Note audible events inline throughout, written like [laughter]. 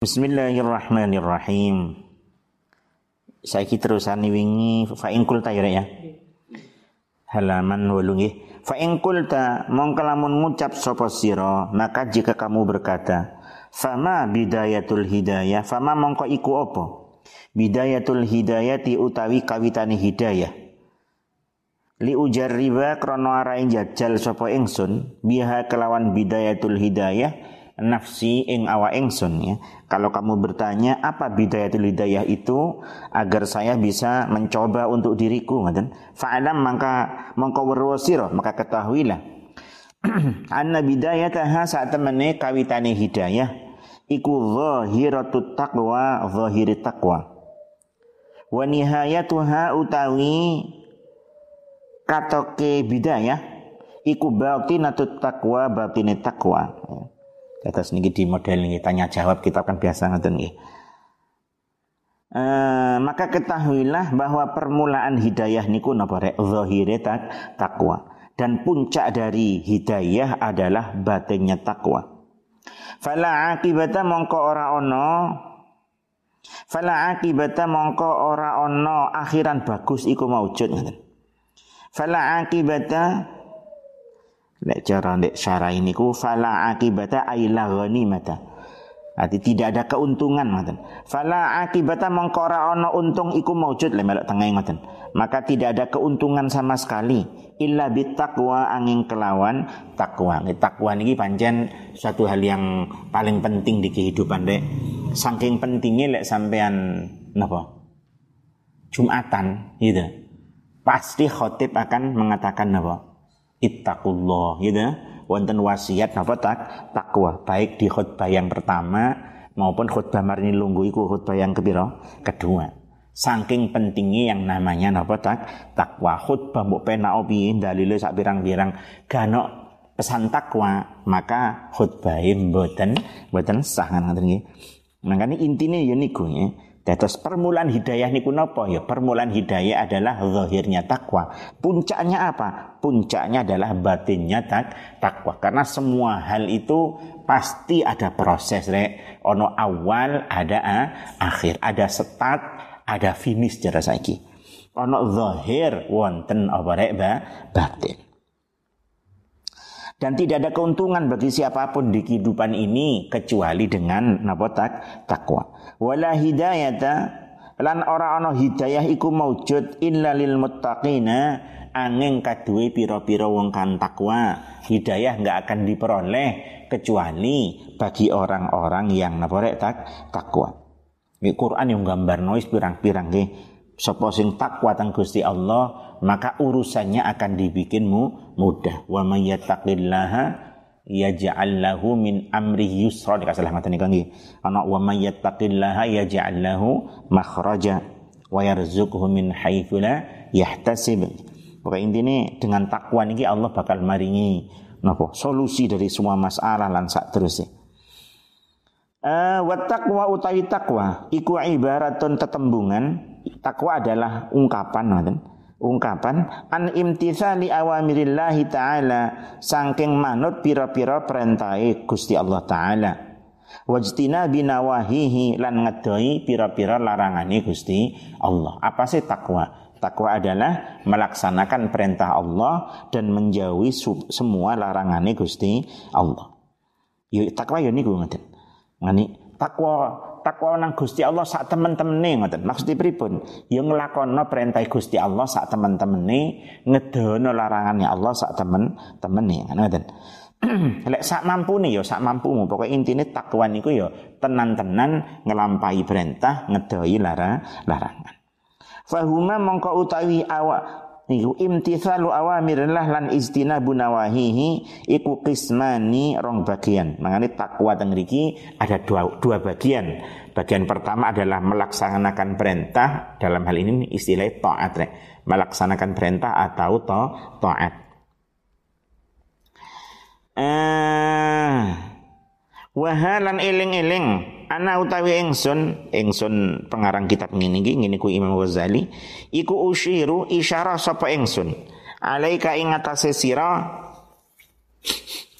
Bismillahirrahmanirrahim. Saiki terusan wingi fa in kulta ya ya. Halaman 8 nggih. Fa in kulta mongko lamun ngucap sapa sira, maka jika kamu berkata, fama bidayatul hidayah, fama mongko iku apa? Bidayatul hidayati utawi kawitane hidayah. Li ujarriba krana arahe jajal sapa ingsun biha kelawan bidayatul hidayah nafsi ing awa ingsun ya. Kalau kamu bertanya apa bidayatul hidayah itu agar saya bisa mencoba untuk diriku ngoten. Fa'alam maka mongko weruh maka ketahuilah [clears throat] anna bidayataha saat temene kawitane hidayah iku zahiratut taqwa zahiri taqwa wa nihayatuha utawi katoke bidayah iku batinatut taqwa batine taqwa Terus niki di model ini tanya jawab kita kan biasa ngoten nggih. E, maka ketahuilah bahwa permulaan hidayah niku napa rek zahire tak, takwa dan puncak dari hidayah adalah batinnya takwa. Fala akibata mongko ora ono Fala akibata mongko ora ono akhiran bagus iku maujud ngoten. Fala akibata Lek cara lek syara ini ku fala akibata aila ghanimata. Arti tidak ada keuntungan ngoten. Fala akibata mongko ora ana untung iku maujud le melok tengah ngoten. Maka tidak ada keuntungan sama sekali illa bittaqwa angin kelawan takwa. Takwa niki pancen suatu hal yang paling penting di kehidupan dek. Saking pentingnya lek sampean napa? Jumatan gitu. Pasti khotib akan mengatakan napa? Ittaqullah gitu. Wonten wasiat napa tak takwa baik di khutbah yang pertama maupun khutbah marini lunggu iku khutbah yang kepiro kedua. Saking pentingnya yang namanya napa tak takwa khutbah mbok pena opi dalile sak pirang-pirang. Ganok pesan takwa maka khutbah mboten mboten sah ngoten nggih. Makane intine ya niku ya Terus permulaan hidayah niku napa ya? Permulaan hidayah adalah zahirnya takwa. Puncaknya apa? Puncaknya adalah batinnya tak takwa. Karena semua hal itu pasti ada proses rek. Ono awal, ada ah, akhir, ada start, ada finish cara saiki. Ono zahir wonten apa rek ba? batin. Dan tidak ada keuntungan bagi siapa pun di kehidupan ini kecuali dengan napa tak takwa. Wala hidayata lan ora ana hidayah iku maujud illa lil muttaqina angin kaduwe pira-pira wong kan takwa. Hidayah enggak akan diperoleh kecuali bagi orang-orang yang napa tak takwa. Di Quran yang gambar nois pirang-pirang nggih. Sapa sing takwa teng Gusti Allah maka urusannya akan dibikinmu mudah. Wa may yattaqillaha yaj'al lahu min amrihi yusra nek salah ngoten niku nggih. Ana wa may yattaqillaha yaj'al lahu makhraja wa yarzuqhu min haitsu la yahtasib. Pokoknya intinya dengan takwa niki Allah bakal maringi napa solusi dari semua masalah lan sak terus Uh, wa taqwa utawi takwa iku ibaratun tetembungan takwa adalah ungkapan ngoten. Ungkapan an imtithali awamirillahi ta'ala sangking manut pira-pira perintahe Gusti Allah taala. Wajtina binawahihi lan ngedoi pira-pira larangane Gusti Allah. Apa sih takwa? Takwa adalah melaksanakan perintah Allah dan menjauhi semua larangane Gusti Allah. Yuk takwa yo niku ngoten. Ngani takwa takwa nang Gusti Allah sak temen-temene ngoten. Maksudipun pripun? Ya nglakono perintah Gusti Allah sak temen-temene, ngedono larangannya Allah sak temen-temene. Ngoten. [clears throat] Lek sak nih ya sak mampumu. Pokoknya intinya takwa niku ya tenan-tenan ngelampai perintah, ngedoi lara, larangan. Fahuma mongko utawi awak niku imtithalu awamirillah lan istinabu nawahihi iku qismani rong bagian. Mangane takwa teng mriki ada dua, dua bagian. Bagian pertama adalah melaksanakan perintah dalam hal ini istilah taat. Melaksanakan perintah atau to, taat. Eh wahalan eling-eling. Ana utawi ingsun ingsun pengarang kitab ngene iki ngene ku Imam Ghazali iku usyiru isyarah sapa ingsun alaika ing atase sira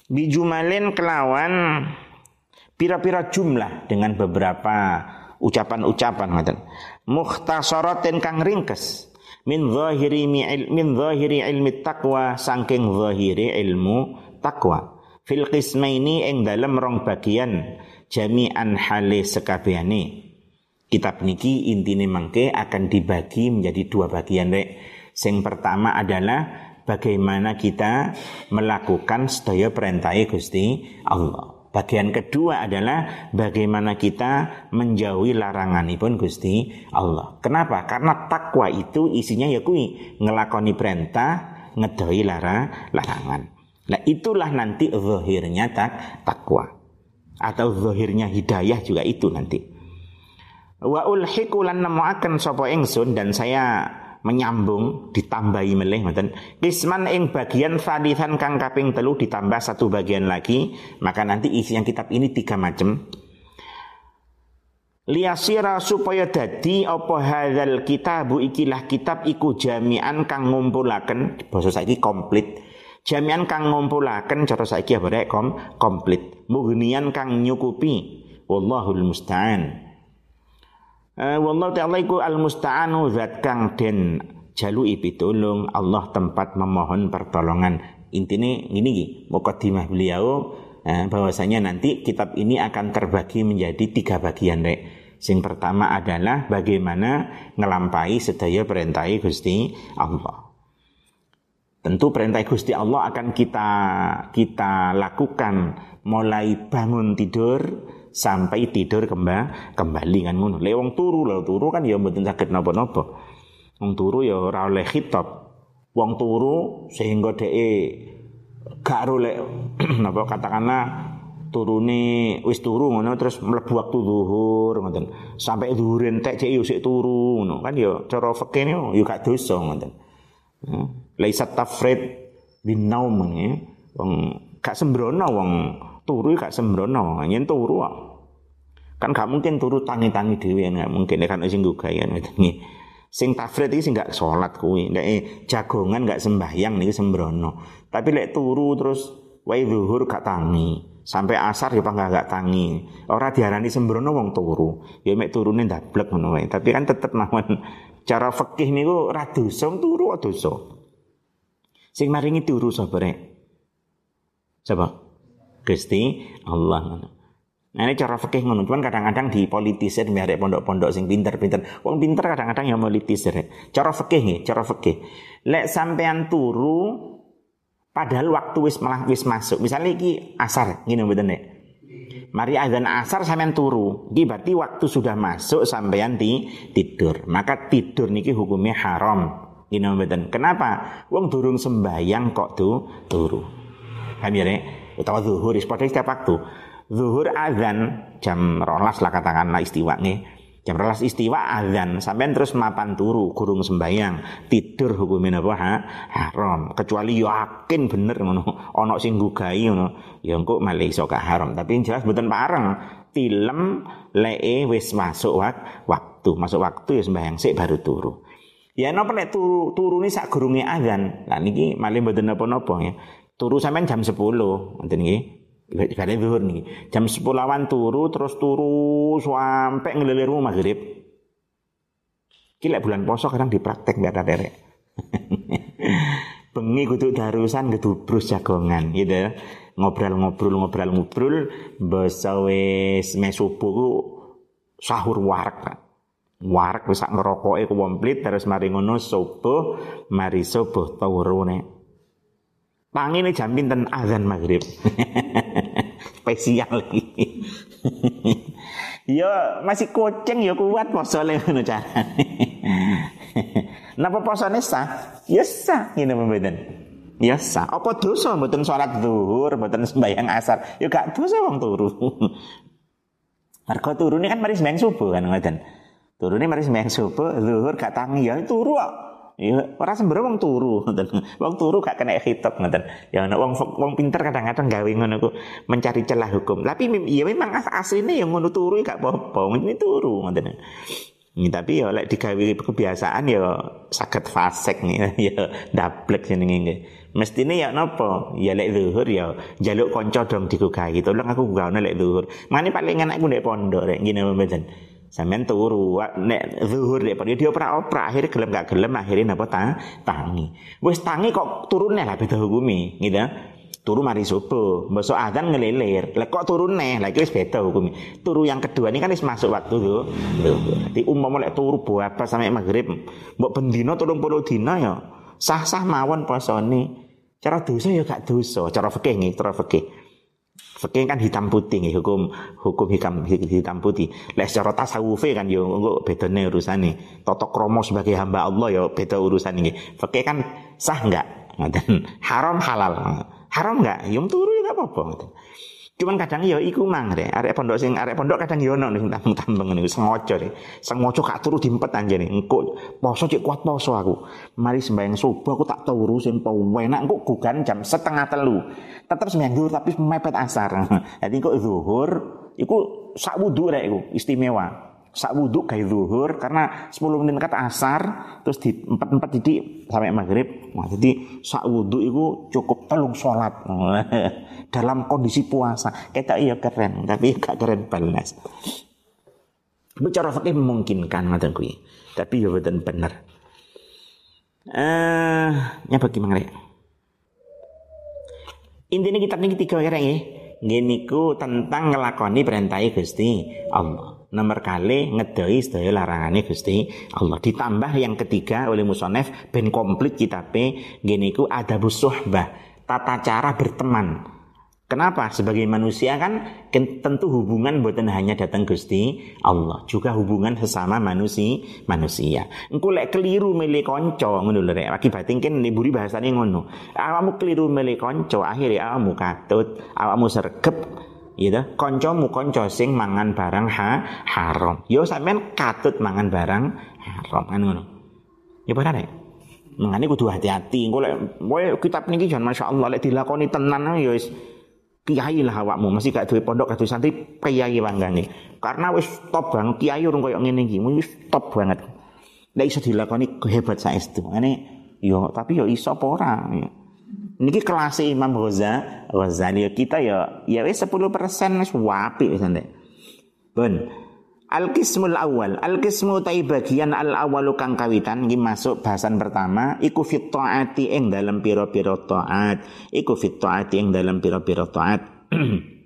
bijumalin kelawan pira-pira jumlah dengan beberapa ucapan-ucapan ngoten. Mukhtasaratin kang ringkes. Min zahiri min zahiri ilmi taqwa saking zahiri ilmu takwa fil qismaini ing dalam rong bagian jami'an hale sekabehane kitab niki intine mangke akan dibagi menjadi dua bagian rek sing pertama adalah bagaimana kita melakukan sedaya perintah Gusti Allah Bagian kedua adalah bagaimana kita menjauhi larangan pun Gusti Allah. Kenapa? Karena takwa itu isinya ya kui ngelakoni perintah, ngedoi lara, larangan. Nah itulah nanti zahirnya tak takwa atau zahirnya hidayah juga itu nanti. Wa ulhiqu lan nemuaken sapa dan saya menyambung ditambahi melih ngoten kisman ing bagian sadisan kang kaping telu ditambah satu bagian lagi maka nanti isi yang kitab ini tiga macam liasira supaya dadi apa hadzal kitabu ikilah kitab iku jami'an kang ngumpulaken. Basa saiki komplit jami'an kang ngumpulaken cara saiki apa rek kom komplit mughnian kang nyukupi wallahul musta'an Uh, wallahu ta'ala iku al-musta'anu zat kang den jalui pitulung Allah tempat memohon pertolongan. Intine ngene iki, mukadimah beliau eh, bahwasanya nanti kitab ini akan terbagi menjadi tiga bagian rek. Sing pertama adalah bagaimana ngelampai sedaya perintah Gusti Allah. Tentu perintah Gusti Allah akan kita kita lakukan mulai bangun tidur sampai tidur kembali kembali kan ngono. Le wong turu lho, turu kan ya mboten saged napa-napa. Wong turu ya ora oleh khitab. Wong turu sehingga dhek gak lek [clears throat] napa katakanlah turune wis turu ngono terus mlebu waktu zuhur ngoten. Sampai zuhur entek cek yo sik turu ngono kan ya cara fikih yo gak dosa ngoten. Laisat tafrid bin naum ya. Wong gak sembrono wong turu gak sembrono. Yen turu kan gak mungkin turu tangi-tangi dhewe gak mungkin. Kan sing gugayan ngene sing tafrid iki sing gak salat kuwi. Nek jagongan gak sembahyang niku sembrono. Tapi lek turu terus wae zuhur gak tangi. Sampai asar ya gak gak tangi. Ora diarani sembrono wong turu. Ya mek turune ndablek ngono wae. Tapi kan tetep mawon. Cara fikih niku ora dosa turu dosa sing maringi turu sapa rek Siapa? Gusti Allah Nah ini cara fikih ngono, cuman kadang-kadang dipolitisir ada pondok-pondok sing pinter-pinter. Wong pinter kadang-kadang yang politisir. Cara fikih nih, cara fikih. Lek sampean turu padahal waktu wis malah wis masuk. Misalnya iki asar, ngene mboten nek. Mari azan asar sampean turu. Iki berarti waktu sudah masuk sampean di tidur. Maka tidur niki hukumnya haram. Ngene mboten. Kenapa? Wong durung sembayang kok tuh turu. Paham ya, utawa zuhur pada setiap waktu. Zuhur azan jam rolas lah katakanlah istiwa nih jam rolas istiwa azan. Sampai terus mapan turu kurung sembayang tidur hukumin apa ha? haram. Kecuali yakin bener ngono. Ono sing gugai ngono. Ya engko malah iso haram. Tapi yang jelas mboten pareng. Film lee wis masuk wak, waktu. Masuk waktu ya sembayang sik baru turu Ya napa nek turu turune sak gurunge azan. Lah niki malih mboten napa-napa ya. Turu sampean jam 10, ngoten nggih. Kali zuhur nih. Jam 10 awan turu terus turu sampai ngelilirmu maghrib. Kila bulan poso kadang dipraktek biar ada derek. [laughs] Bengi kudu darusan kedubrus jagongan gitu ya. Ngobrol-ngobrol ngobrol-ngobrol basa wis mesubuh sahur warak Pak. Warak wis sak ngerokoke komplit terus mari ngono subuh mari subuh turu nek. Tangi ini jam pinten azan maghrib. [laughs] Spesial lagi. [laughs] ya masih kucing ya kuat posone ngono carane. [laughs] Napa posone sah? Ya sah ngene mboten. Ya sah. Apa dosa mboten salat zuhur, mboten sembahyang asar? Ya gak dosa wong turu. Mergo turune kan mari sembahyang subuh kan ngoten. Turune mari sembahyang subuh, zuhur gak tangi ya turu kok. Ya, ora sembrono wong turu ngoten. Wong turu gak kena khitab ngoten. Ya ana wong wong pinter kadang-kadang gawe ngono ku mencari celah hukum. Tapi ya memang asline yang ngono turu gak apa-apa. Ini turu ngoten. Ini tapi ya lek digawe kebiasaan ya sakit fasek nih [laughs] ya daplek jenenge nggih. Mestine ya napa? Ya lek zuhur ya jaluk kanca dong digugahi. Tolong aku gugahno lek zuhur. Mane paling enak aku nek pondok rek ngene mboten. Sampeyan turu nek zuhur dek dia oprak-oprak akhirnya gelem gak gelem akhirnya napa ta? Tangi. Wis tangi kok turunnya lah beda hukumi gitu turu mari subuh besok adzan ngelilir. Lek kok turun neh lagi wis beda hukum turu yang kedua ini kan wis masuk waktu tuh jadi umum lek turu apa sampai maghrib mbok turun puluh dina ya. Sah sah mawon posone cara dosa ya gak dosa. Cara fikih nih cara fikih Fikih kan hitam putih nih hukum hukum hitam hitam putih. Lek secara tasawuf kan yo engko bedane urusane. Toto kromo sebagai hamba Allah yo beda urusan ini. Fikih kan sah enggak? Haram halal haram nggak yum turu ya apa-apa. Cuman kadang ya iku mang deh. Arek pondok sing arek pondok kadang yo ono ning tambeng niku sengaja deh. Sengaja gak turu diempet anjene. Engko poso cek kuat poso aku. Mari sembahyang subuh aku tak turu sing enak engko gugan jam setengah telu. Tetap sembahyang zuhur tapi mepet asar. [laughs] Jadi engko zuhur iku sak wudu rek iku istimewa sak wudhu kayak zuhur karena 10 menit kata asar terus di empat empat jadi sampai maghrib nah, jadi sak wudhu itu cukup telung sholat [laughs] dalam kondisi puasa. Kita iya keren tapi gak keren balas. Bicara fakir memungkinkan ngoten kuwi. Tapi ya betul bener. Eh nyapa gimana ya intinya kitab ini tiga kira ya Gini ku tentang ngelakoni perintah Gusti Allah. Nomor kali ngedoi sedaya larangane Gusti Allah. Ditambah yang ketiga oleh musonef ben komplit kitabe gini ku ada suhbah tata cara berteman Kenapa? Sebagai manusia kan tentu hubungan bukan hanya datang Gusti Allah, juga hubungan sesama manusia. Manusia. Engko lek keliru milih konco ngono lho rek. Akibat kan liburi bahasane ngono. Awakmu keliru milih konco, akhirnya awakmu katut, awakmu sergep, gitu koncomu konco sing mangan barang ha haram yo sampean katut mangan barang haram kan ngono ya benar ya mengani kudu hati-hati engko lek kitab niki jan masyaallah lek dilakoni tenan ya wis kiai lah awakmu. Mesti gak duwe pondok gak duwe santri kiai wanggane karena wis top banget kiai urung koyo ngene iki. Wis top banget. Lek iso dilakoni hebat saestu ngene yo tapi yo iso apa ora. Niki kelas Imam Ghazali, Ghazali kita ya ya wis 10% wis wapi wis nek. Pun. Al-qismul awal, al-qismu tai bagian al-awalu kang kawitan iki masuk bahasan pertama iku fit taati ing dalam pira-pira taat, iku fit taati ing dalam pira-pira taat. [clears throat]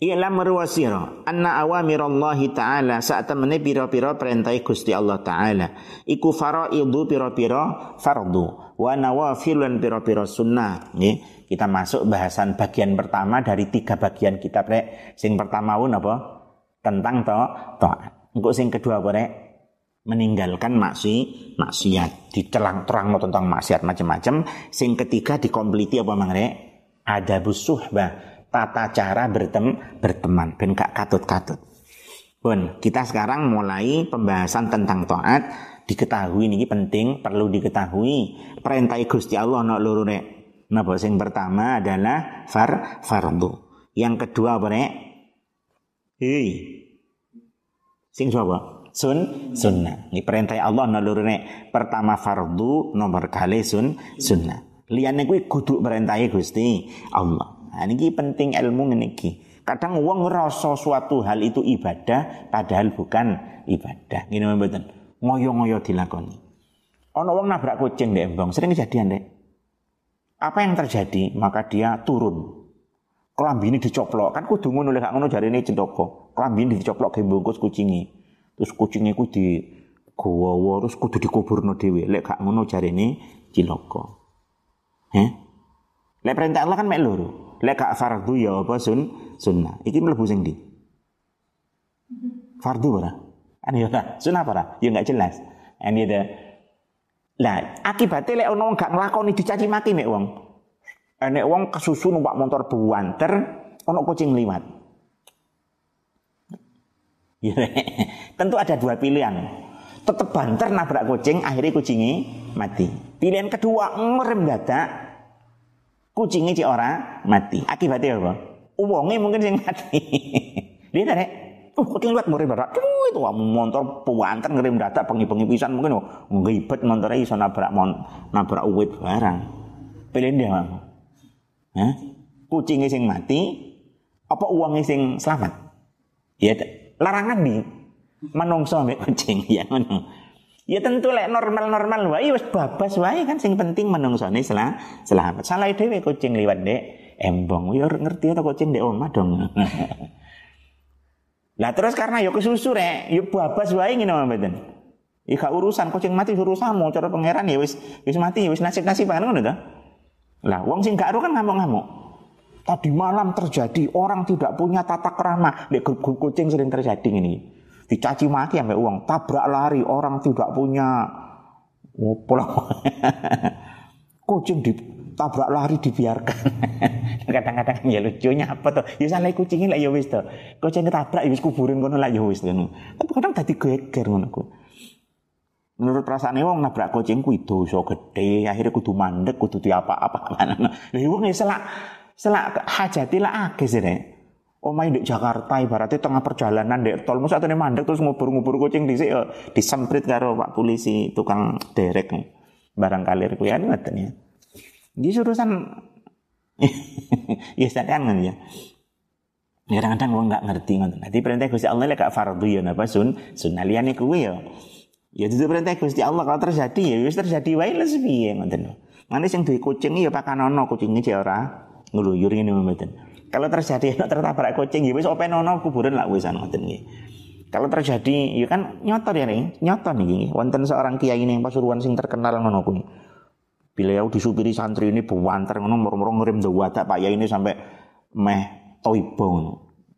I'lam ruwasira anna awamirallahi ta'ala saat temene pira-pira perintah Gusti Allah taala. Iku faraidu pira-pira fardu wa nawafil lan pira-pira sunnah nggih. Kita masuk bahasan bagian pertama dari tiga bagian kitab rek. Sing pertama pun apa tentang to taat engko sing kedua apa meninggalkan maksi maksiat. Diterang terang tentang maksiat macam-macam. Sing ketiga dikompliti apa mang ada busuhbah tata cara bertem berteman. Ben gak katut-katut. Pun, kita sekarang mulai pembahasan tentang taat. Diketahui ini penting perlu diketahui. Perintah Gusti Allah no loro rek. Nah, sing pertama adalah far fardu. Yang kedua apa? Hei. Sing sapa? Sun sunnah. Ini perintah Allah rek. Pertama fardu, nomor kali sun sunnah. Liyane kuwi kudu perintah Gusti Allah. Nah, ini penting ilmu niki. Kadang uang ngerasa suatu hal itu ibadah padahal bukan ibadah. Gini mboten. Ngoyo-ngoyo dilakoni. Ono wong nabrak kucing deh, Bang. Sering kejadian deh. Apa yang terjadi? Maka dia turun. Kelambi ini dicoplok. Kan kudu ngono lek ngono jarine cendoko. Kelambi ini dicoplok ke bungkus kucingi. Terus kucingnya ku di gowo terus kudu dikuburno dhewe. Lek gak ngono jarine ciloko. Heh? Lek perintah Allah kan mek loro lek gak fardu ya apa sun sunnah iki mlebu sing ndi fardu ora kan ya ta sunnah apa ya enggak jelas ini ada lah akibatnya lek ono gak nglakoni dicaci maki mek wong nek wong kesusu numpak motor buanter ono kucing liwat ya, [laughs] tentu ada dua pilihan tetap banter nabrak kucing akhirnya kucingnya mati pilihan kedua ngerem dadak kucingnya si orang mati. Akibatnya apa? Uangnya mungkin sing mati. Dia tadi, uh kucing luat murid barak, itu motor puanten ngirim data pengi-pengi pisan mungkin ngibet motornya iso nabrak mon, nabrak uwit barang. Pilih dia kamu. Hah? Kucingnya sing mati apa uangnya sing selamat? Ya larangan di menungso mek kucing ya ngono. Ya tentu lek normal-normal wae wis babas wae kan sing penting menungsone selah selamat. Salah dhewe kucing liwat dek embong. Ya ngerti ta kucing dek omah dong. [laughs] Lah terus karena ya kesusu rek, ya babas wae ngene mboten. Ya gak urusan kucing mati urusanmu cara pangeran ya wis wis mati wis nasib-nasib kan ngono ta. Lah wong sing gak kan ngamuk-ngamuk. Tadi malam terjadi orang tidak punya tata kerama. Lek kucing sering terjadi ini. Dicaci maki sampai uang, tabrak lari orang tidak punya opo [laughs] kucing ditabrak lari dibiarkan. [laughs] Kadang-kadang ya lucunya apa tuh? Ya salah kucingnya lah ya wis tuh. Kucing ketabrak ya wis kuburin kono lah ya wis Tapi kadang tadi geger ngono Menurut perasaan wong nabrak kucing ku itu so gede, akhirnya kudu mandek, kudu diapa-apa. [laughs] Lah wong ya selak selak hajatilah akeh sih main di Jakarta ibaratnya tengah perjalanan dek tol masa atene mandek terus ngubur-ngubur kucing di sini disemprit karo Pak polisi tukang derek barang kalir kuwi anu ngoten ya. Di urusan [laughs] ya sadar kan ya. Kadang-kadang wong nggak ngerti ngoten. Nanti perintah Gusti Allah lek gak fardhu ya napa sun sunnah liyane kuwi ya. Ya itu perintah Gusti Allah kalau terjadi ya wis terjadi wae les piye ngoten. Ngene sing duwe kucing ya pakanono kucingnya cek ora ngluyur ngene mboten. Kalau terjadi [laughs] anak tertabrak kucing ya wis open ono kuburan lah wisan ngoten nggih. Kalau terjadi ya kan nyotor ya nih, nyotor nih. Wonten seorang kiai ini Pasuruan sing terkenal ngono kuwi. Beliau disupiri santri ini buantar ngono murmur ngirim tak Pak Yai ini sampai meh toibo ngono.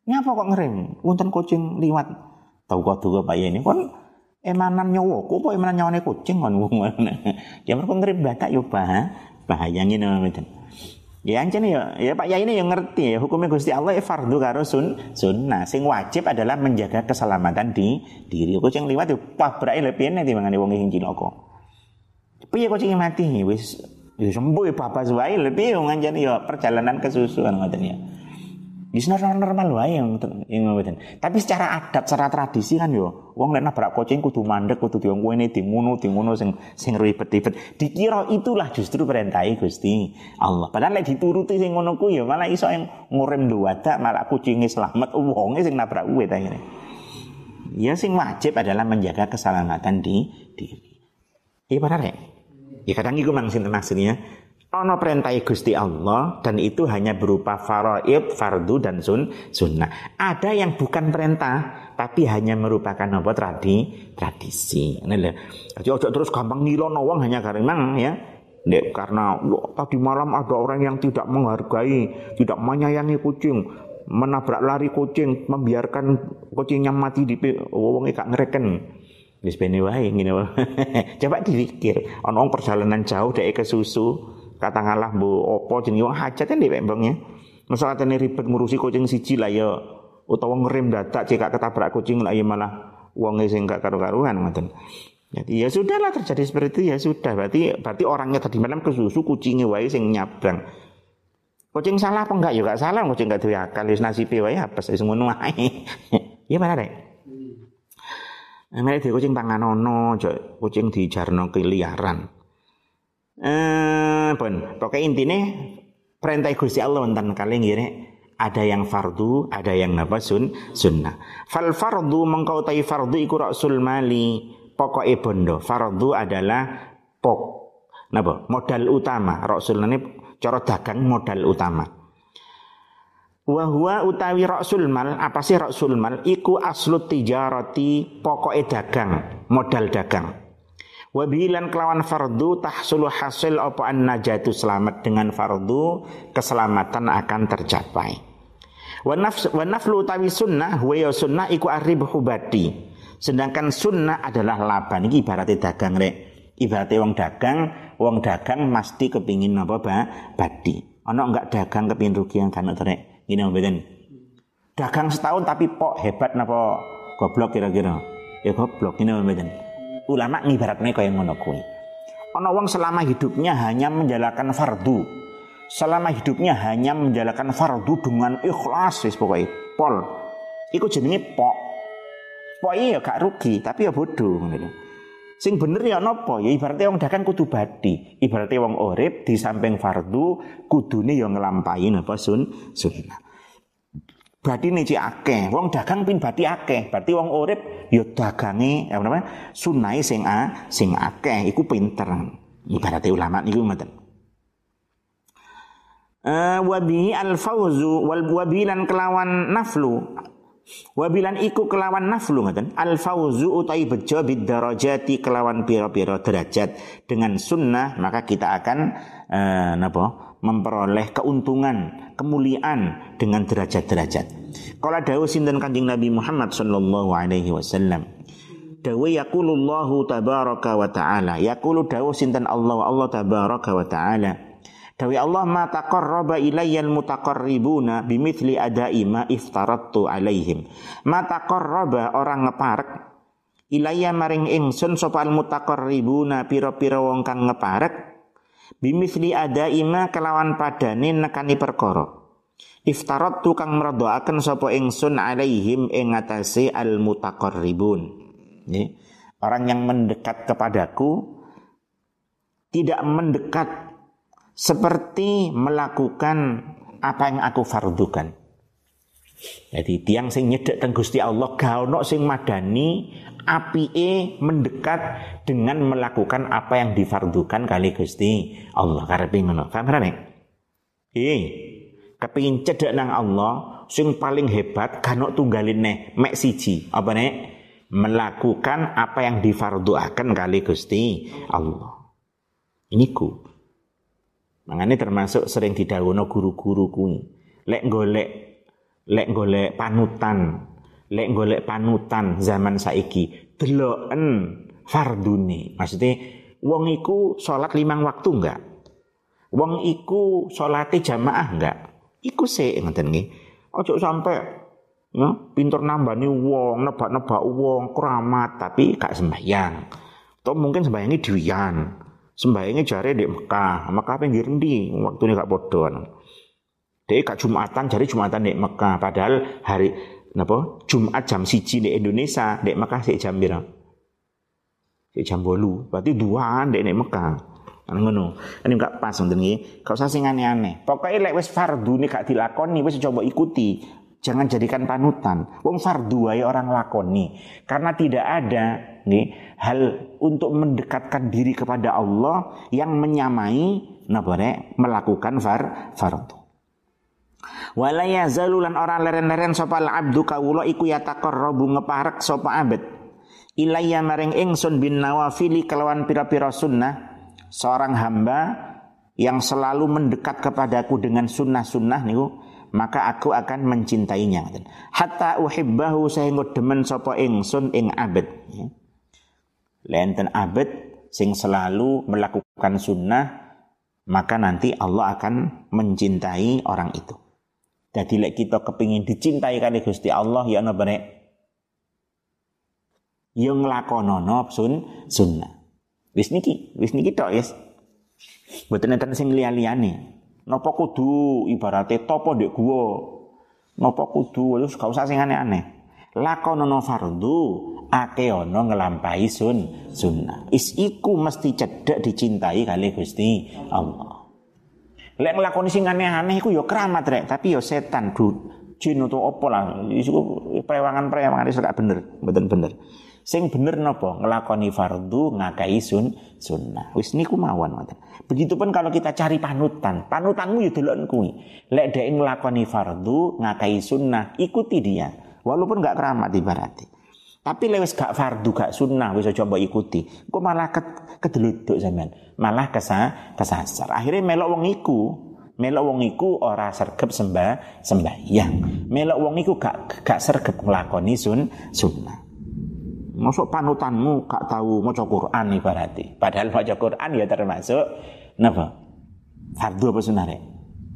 Nyapa kok ngirim? Wonten kucing liwat. Tahu kok tuh Pak Yai ini kon emanan nyawa kok apa emanan nyawane kucing ngono. Ya mergo ngirim batak yo bah bahaya ngene mboten. Ya ancen ya, ya Pak Yai ini yang ngerti ya hukumnya Gusti Allah ya fardu karo sun sunnah. Sing wajib adalah menjaga keselamatan di diri. Kucing liwat ya pabrak lebih nanti mangane wong sing cilaka. Piye kucing mati wis ya sembuh ya bapak wae lebih ngancen ya perjalanan kesusuan ngoten ya. Wis normal normal wae yang yang ngoten. Tapi secara adat, secara tradisi kan yo, wong lek nabrak kucing kudu mandek, kudu diongkuene ngono di ngono sing sing ribet-ribet. Dikira itulah justru perintah Gusti Allah. Padahal lek dituruti sing ngono ku ya malah iso yang ngurem duwada malah kucinge selamat wonge sing nabrak kuwe ta Ya sing wajib adalah menjaga keselamatan di diri. Iya padahal ya. Ya kadang iku maksudnya ono perintah Gusti Allah dan itu hanya berupa faraid, fardu dan sun, sunnah. Ada yang bukan perintah tapi hanya merupakan apa tradi, tradisi. Jadi ojo terus gampang ngilono wong hanya karena ya Dek, karena tadi malam ada orang yang tidak menghargai, tidak menyayangi kucing, menabrak lari kucing, membiarkan kucingnya mati di wong gak ngereken. Wis bene wae ngene [laughs] Coba dipikir, ono perjalanan jauh dari ke susu, katakanlah bu opo jenenge wong hajat kan dhek mbengnya. Masalah tene ribet ngurusi kucing siji lah ya utawa ngerem dadak cekak ketabrak kucing lah ya malah wonge sing gak karu-karuan ngoten. Jadi ya sudahlah terjadi seperti itu ya sudah berarti berarti orangnya tadi malam kesusu kucingnya wae sing nyabrang. Kucing salah apa enggak ya gak salah kucing gak duwe akal wis nasibe wae sih ngono wae. Iya mana deh? Nah, di kucing panganono, kucing di jarno keliaran. Eh, pun. Pokoknya intinya perintah Gusti Allah wonten kali ngene ada yang fardu, ada yang napa sun, sunnah. Fal fardu mengkau tai fardu iku rasul mali, pokok bondo. Fardu adalah pok napa? Modal utama. Rasul ini cara dagang modal utama. Wahwa utawi rasul mal, apa sih rasul mal? Iku aslu tijarati pokok dagang, modal dagang. Wabilan kelawan fardu tahsulu hasil apa an najatu selamat dengan fardu keselamatan akan tercapai. Wa nafs naflu tawi sunnah wa ya sunnah iku arribhu badi. Sedangkan sunnah adalah laba niki ibaratnya dagang rek. Ibaratnya wong dagang, wong dagang mesti kepingin apa ba? Badi. Ana enggak dagang kepingin rugi yang kan rek. Ini mboten. Dagang setahun tapi pok hebat napa goblok kira-kira. Ya goblok ini mboten ulama ngibaratnya kaya ngono kuwi. Ana wong selama hidupnya hanya menjalankan fardu. Selama hidupnya hanya menjalankan fardu dengan ikhlas wis pokoke pol. Iku jenenge pok. Sepoi ya gak rugi, tapi ya bodoh ngono Sing bener ya nopo ya ibaratnya wong dagang kudu badi, ibaratnya wong urip di samping fardu kudune ya nglampahi napa sun sunnah. Berarti nih cik akeh, wong dagang pin bati akeh, berarti wong urip ya dagange apa namanya sunai sing a sing akeh, iku pinter. Ibaratnya ulama niku ngoten. Uh, wabihi al fauzu wal wabilan kelawan naflu. Wabilan iku kelawan naflu ngaten al fauzu utai bejo bid darajati kelawan piro-piro derajat. Dengan sunnah maka kita akan eh, napa memperoleh keuntungan kemuliaan dengan derajat-derajat. Kalau dawuh sinten Kanjeng Nabi Muhammad sallallahu alaihi wasallam Dawe yaqulullahu tabaraka wa ta'ala yaqulu dawuh sinten Allah Allah tabaraka wa ta'ala Dawi Allah ma taqarraba ilayyal mutaqarribuna bimithli adai ma iftarattu alaihim. Ma taqarraba orang ngeparek ilayya maring ingsun sapa al mutaqarribuna pira-pira wong kang ngeparek bimithli adai ma kelawan padane nekani perkara. Iftarattu kang mradhaaken sapa ingsun alaihim ing ngatasé al mutaqarribun. Orang yang mendekat kepadaku tidak mendekat seperti melakukan apa yang aku fardukan. Jadi tiang sing nyedek teng Gusti Allah gaono sing madani apike mendekat dengan melakukan apa yang difardukan kali Gusti Allah karepe ngono. Paham ora nek? Iya. Kepingin cedek nang Allah sing paling hebat kanok tunggalin nek mek siji. Apa nek? Melakukan apa yang difarduakan kali Gusti Allah. Ini ku. Mangane termasuk sering didhawuhna guru-guru kuwi. Lek golek lek golek panutan, lek golek panutan zaman saiki, deloken fardune. Maksudnya wong iku salat limang waktu enggak? Wong iku salate jamaah enggak? Iku sik ngoten nggih. Ojo sampai ya, pinter nambani wong, nebak-nebak wong, keramat tapi gak sembahyang. Atau mungkin sembahyangnya diwian sembayangnya jari di Mekah Mekah pinggir ndi waktu ini gak bodoh dia gak Jumatan jari Jumatan di Mekah padahal hari napa Jumat jam siji di Indonesia di Mekah sih jam bira sik jam bolu berarti dua di Mekah Anu ngono. Ini gak pas ngoten iki. Gak usah sing aneh-aneh. Pokoke lek wis fardu nih gak dilakoni wis coba ikuti. Jangan jadikan panutan. Wong fardu wae orang lakoni. Karena tidak ada nih hal untuk mendekatkan diri kepada Allah yang menyamai nabare melakukan far fardu. Wala yazalulan orang leren-leren sapa abdu kawula iku yataqarrabu ngeparek sapa abad. Ilayya maring ingsun bin nawafili kelawan pira-pira sunnah seorang hamba yang selalu mendekat kepadaku dengan sunnah-sunnah niku maka aku akan mencintainya hatta uhibbahu sehingga demen sapa ingsun ing abad ya. lenten abad sing selalu melakukan sunnah maka nanti Allah akan mencintai orang itu jadi lek kita kepingin dicintai kali Gusti Allah ya ana benek yang nglakonono sun sunnah wis niki wis niki tok yes mboten enten sing liya-liyane Napa kudu ibarate topo ndek gua. Napa kudu wis gak usah sing aneh-aneh. Lakonono fardu ake ono ngelampahi sun sunnah. Is iku mesti cedek dicintai kali Gusti Allah. Lek nglakoni sing aneh-aneh iku ya keramat rek, tapi ya setan du jin atau opo lah. Iku prewangan-prewangan iso gak bener, mboten bener. Sing bener napa? Nglakoni fardu ngakai sun sunnah. Wis niku mawon ngoten. Begitupun kalau kita cari panutan, panutanmu ya delok kuwi. Lek dhek nglakoni fardu ngakai sunnah, ikuti dia. Walaupun gak keramat ibarati. Tapi lewis gak fardu gak sunnah wis coba ikuti. Kok malah ke, kedeluduk sampean. Malah kesa, kesasar. Akhirnya melok wong iku melok wong iku ora sergep sembah sembahyang. Melok wong iku gak gak sergep nglakoni sun sunnah. Masuk panutanmu gak tahu maca Quran berarti. Padahal maca Quran ya termasuk napa? Fardu apa sunnah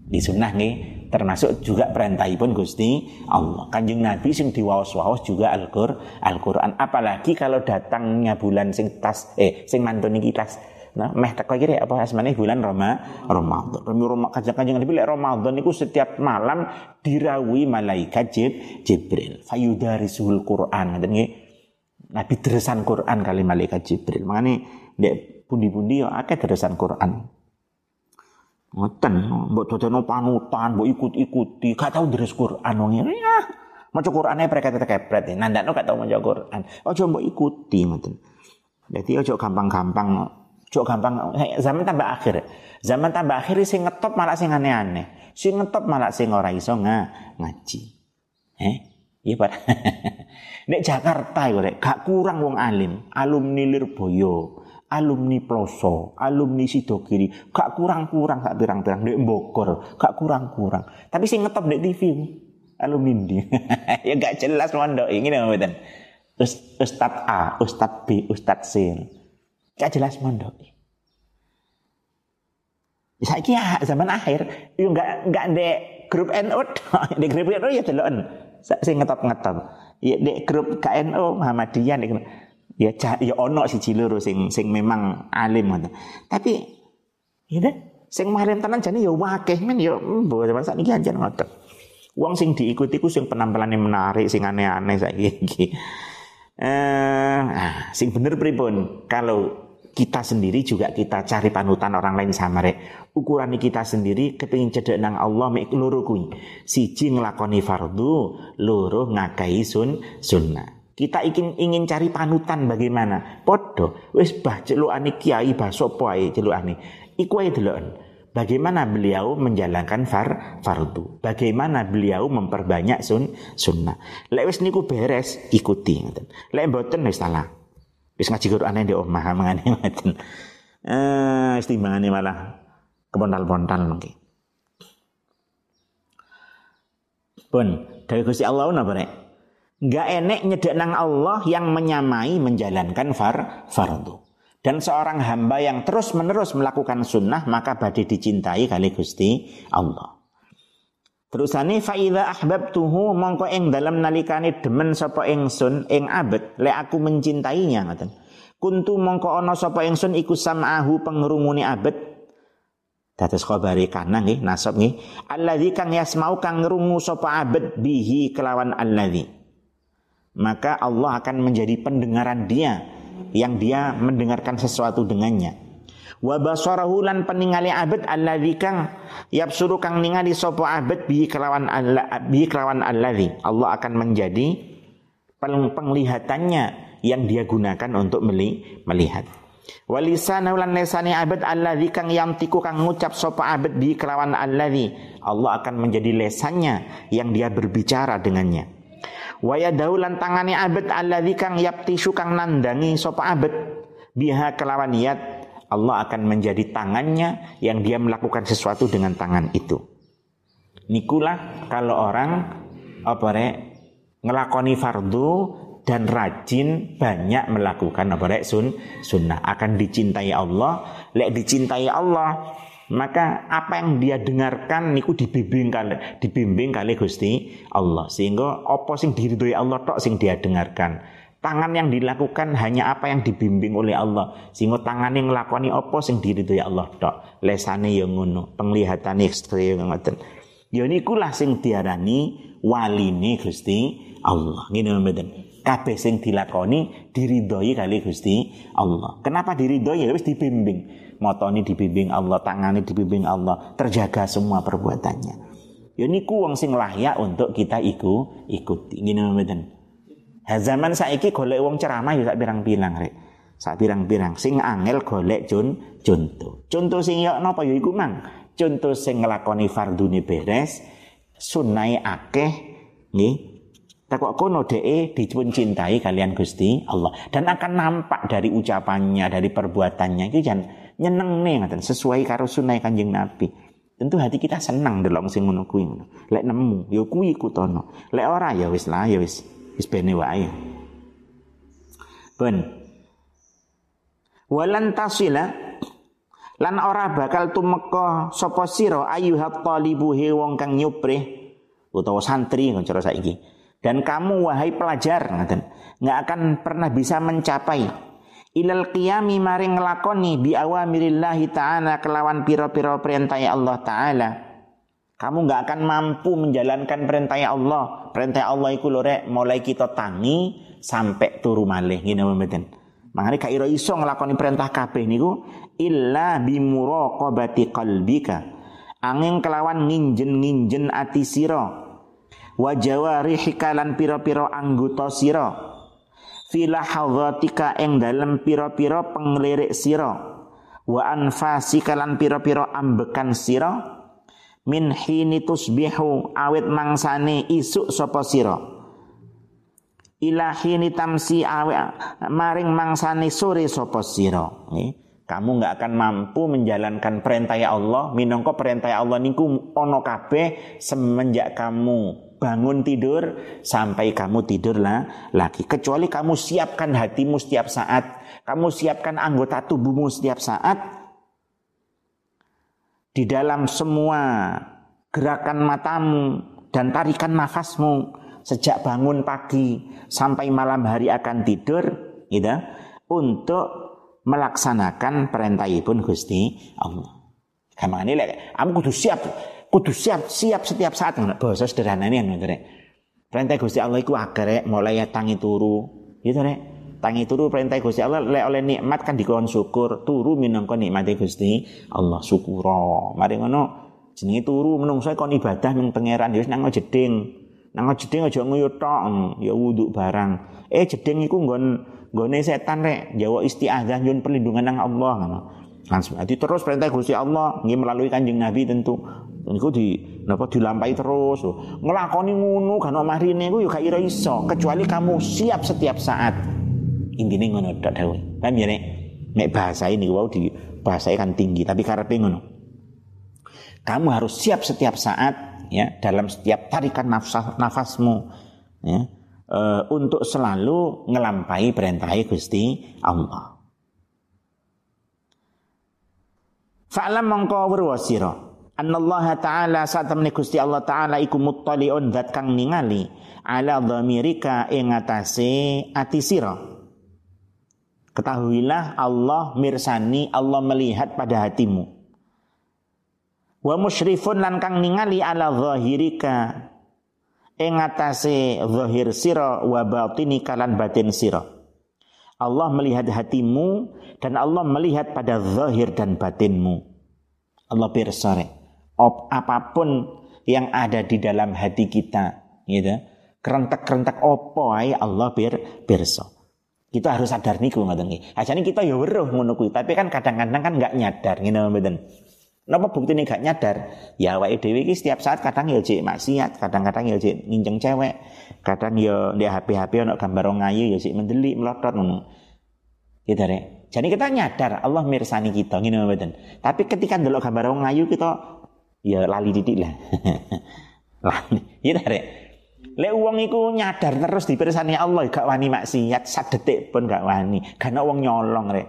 Di sunnah nih termasuk juga perintahipun Gusti Allah. Kanjeng Nabi sing diwaos-waos juga Al-Qur'an. Al-Qur'an apalagi kalau datangnya bulan sing tas eh sing mantun iki tas Nah, meh teko iki apa asmane bulan Roma, Ramadan. Roma kanjeng Nabi lek Ramadan niku setiap malam dirawi malaikat Jibril. Fayudarisul Quran. Ngoten nggih Nabi deresan Quran kali malaikat Jibril. Makanya dek pundi-pundi ya akeh deresan Quran. Ngoten, mbok dodono panutan, mbok ikut-ikuti, gak tau deres Quran wong ya. Maca Qur'ane preket-kepret, nandakno gak tau maca Quran. Aja mbok ikuti ngoten. Jadi ojo gampang-gampang, ojo gampang zaman tambah akhir. Zaman tambah akhir sing ngetop malah sing aneh-aneh. Sing ngetop malah sing ora iso ngaji. Eh? Iya Pak. [laughs] Nek Jakarta iku gak kurang wong alim, alumni Lirboyo, alumni Ploso, alumni Sidogiri, gak kurang-kurang gak pirang-pirang nek Bogor, gak kurang-kurang. Tapi sing ngetop nek TV alumni di. [laughs] ya gak jelas mondok ini mboten. Ustad A, Ustad B, Ustad C. Gak jelas mondok. Saya kira zaman akhir, yo gak gak de grup NU, [laughs] di grup NU ya deloken. Saya ngetop ngetop. Ya di grup KNU Muhammadiyah ya ya ono si ciluru sing sing memang alim ngoten. Tapi ya sing alim tenan jane ya wakeh men ya mbo zaman sakniki anjen ngoten. Wong sing diikuti ku sing penampilannya menarik, sing aneh-aneh saiki. [laughs] Eh, ah, sing bener pripun? Kalau kita sendiri juga kita cari panutan orang lain sama rek. Ukuran kita sendiri kepingin cedek nang Allah mek loro kuwi. Siji nglakoni fardu, loro ngakai sun sunnah. Kita ingin ingin cari panutan bagaimana? Podo, wis bah celukane kiai bah sapa ae celukane. Iku ae deloken. Bagaimana beliau menjalankan far fardu? Bagaimana beliau memperbanyak sun sunnah? Lek wis niku beres, ikuti Lek mboten wis salah. Wis ngaji Quran di omah [laughs] mangane ngoten. Eh timbangane malah kepontal-pontal mungkin. Pun dari Gusti Allah napa rek? Enggak enek nyedek nang Allah yang menyamai menjalankan far fardu. Dan seorang hamba yang terus-menerus melakukan sunnah maka badai dicintai kali Gusti Allah. Terusane fa idza ahbabtuhu mongko ing dalam nalikane demen sapa ingsun ing abet le aku mencintainya ngoten. Kuntu mongko ana sapa ingsun iku sam'ahu pengrungune abet Dados khabari kana nggih nasab nggih alladzi kang yasmau kang ngrungu sapa abet bihi kelawan alladzi maka Allah akan menjadi pendengaran dia yang dia mendengarkan sesuatu dengannya. Wa basarahu lan peningali abad alladzi kang yapsuru kang ningali sapa abad bi kelawan Allah bi kelawan alladzi Allah akan menjadi penglihatannya yang dia gunakan untuk meli, melihat. Walisana lan lesani abad alladzi kang yamtiku kang ngucap sapa abad bi kelawan alladzi Allah akan menjadi lesannya yang dia berbicara dengannya Waya daulan tangani abad alladzi kang yaptisu kang nandangi sapa abad biha kelawan yat Allah akan menjadi tangannya yang dia melakukan sesuatu dengan tangan itu. Nikulah kalau orang apa rek ngelakoni fardu dan rajin banyak melakukan apa rek sun sunnah akan dicintai Allah. Lek dicintai Allah maka apa yang dia dengarkan niku dibimbing kali dibimbing kali Gusti Allah sehingga apa sing diridhoi Allah tok sing dia dengarkan Tangan yang dilakukan hanya apa yang dibimbing oleh Allah. Sehingga tangan yang ngelakoni apa sing ya Allah tok. Lesane yang ngono, penglihatane ekstrem ngoten. Ya nikulah sing diarani waline Gusti Allah. Ngene mboten. Kabeh sing dilakoni diridhoi kali Gusti Allah. Kenapa diridhoi? Ya wis dibimbing. Motone dibimbing Allah, tangane dibimbing Allah, terjaga semua perbuatannya. Ya niku wong sing layak untuk kita iku ikuti. Ngene mboten. Ha zaman saiki golek wong ceramah ya sak pirang-pirang rek. Sak pirang-pirang sing angel golek jun contoh. Contoh sing yo napa ya iku mang. Contoh sing nglakoni fardune beres, sunai akeh nggih. Takok kono dheke dipun cintai kalian Gusti Allah dan akan nampak dari ucapannya, dari perbuatannya itu jan nyeneng nih ngaten sesuai karo sunai Kanjeng Nabi. Tentu hati kita senang delok sing ngono kuwi. Lek nemu ya kuwi kutono. Lek ora ya wis lah ya wis wis bene wae ben walan tasila lan ora bakal tumeka sapa sira ayyuhat talibu he wong kang nyuprih utawa santri cara saiki dan kamu wahai pelajar ngaten nggak akan pernah bisa mencapai ilal qiyami maring nglakoni bi awamirillahi taala kelawan pira-pira perintah Allah taala kamu nggak akan mampu menjalankan perintah Allah. Perintah Allah itu lore mulai kita tangi sampai turu malih ngene mboten. Mangane gak iso nglakoni perintah kabeh niku illa bimuraqabati qalbika. Angin kelawan nginjen-nginjen ati sira. Wa lan pira-pira anggota sira. Fila hadzatika ing dalem pira-pira penglirik sira. Wa anfasika lan pira-pira ambekan sira. Min hini tusbihu awit mangsane isuk sapa sira. Ilahi ni tamsi awe maring mangsane sore sapa sira. Nggih kamu nggak akan mampu menjalankan perintah Allah minongko perintah Allah niku ono kabeh semenjak kamu bangun tidur sampai kamu tidur lah lagi. Kecuali kamu siapkan hatimu setiap saat kamu siapkan anggota tubuhmu setiap saat di dalam semua gerakan matamu dan tarikan nafasmu sejak bangun pagi sampai malam hari akan tidur gitu. Untuk melaksanakan perintah pun Gusti Allah. ini lek kamu kudu siap, kudu siap, siap setiap saat bahasa sederhana ini ngono rek. Perintah Gusti Allah iku agar mulai tangi turu, gitu rek. Tangi turu perintah Gusti Allah lek oleh nikmat kan dikon syukur, turu minangka nikmate Gusti Allah syukura. Mari ngono jenenge turu menungso kon ibadah ning pangeran ya nang jeding. Nang jeding aja nguyut tok, ya wudu barang. Eh jeding iku nggon Gone setan rek, Jawa istiazah nyun perlindungan nang Allah ngono. Langsung Jadi terus perintah Gusti Allah nggih melalui Kanjeng Nabi tentu. Niku di napa dilampahi terus. Ngelakoni ngono kan marine ku yo gak ira iso kecuali kamu siap setiap saat. Intine ngono tok dawuh. Paham ya nek nek bahasa ini wow di bahasa kan tinggi tapi karepe ngono. Kamu harus siap setiap saat ya dalam setiap tarikan nafas nafasmu ya uh, untuk selalu ngelampai perintah Gusti Allah. Fa'lam mongko weruh sira annallaha ta'ala saat temene Gusti Allah taala iku muttaliun zat kang ningali ala dhamirika ing atase ati sira. Ketahuilah Allah mirsani, Allah melihat pada hatimu. Wa musyrifun lan kang ningali ala zahirika ing atase zahir sira wa batini kalan batin sira. Allah melihat hatimu dan Allah melihat pada zahir dan batinmu. Allah pirsa apa pun yang ada di dalam hati kita, gitu. Kerentak-kerentak opo ae Allah bir pirsa. Kita harus sadar niku ngoten nggih. Ajane kita ya weruh ngono tapi kan kadang-kadang kan enggak nyadar ngene mboten. Napa ini gak nyadar? Ya awake dhewe iki setiap saat kadang ya cek maksiat, kadang-kadang ya cek nginceng cewek, kadang ya di HP-HP ana gambar ngayu ya cek mendelik melotot ngono. Gitu rek. Jadi kita nyadar Allah mirsani kita ngene mboten. Tapi ketika ndelok gambar ngayu kita ya lali didik lah. [laughs] lali. Gitu rek. Lek uang iku nyadar terus dipirsani Allah gak wani maksiat sadetik pun gak wani. Karena uang nyolong rek.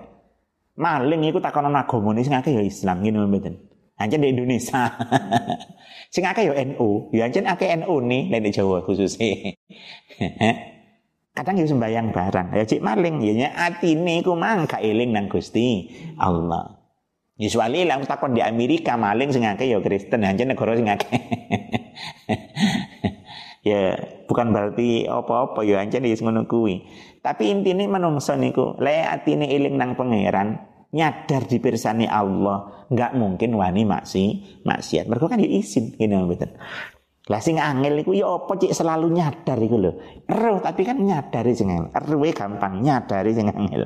Maling iku takonan agamane sing akeh ya Islam ngene mboten. Ancen di Indonesia. Sing akeh yo NU, yo ancen akeh NU nih di Jawa khususnya. [laughs] Kadang yo sembayang barang, ya cik maling, ya nya atine iku mang gak eling nang Gusti Allah. Usually lah takon di Amerika maling sing akeh yo Kristen, ancen negara sing akeh. [laughs] ya bukan berarti apa-apa yo ancen wis ngono kuwi. Tapi intine menungso niku, le atine eling nang pangeran, nyadar di pirsani Allah. Nggak mungkin wani maksi maksiat. Mereka kan ya izin gini betul lah sing angel iku ya apa cik? Selalu nyadar iku lho. Eruh tapi kan nyadari sing angel. Eruh gampang nyadari sing angel.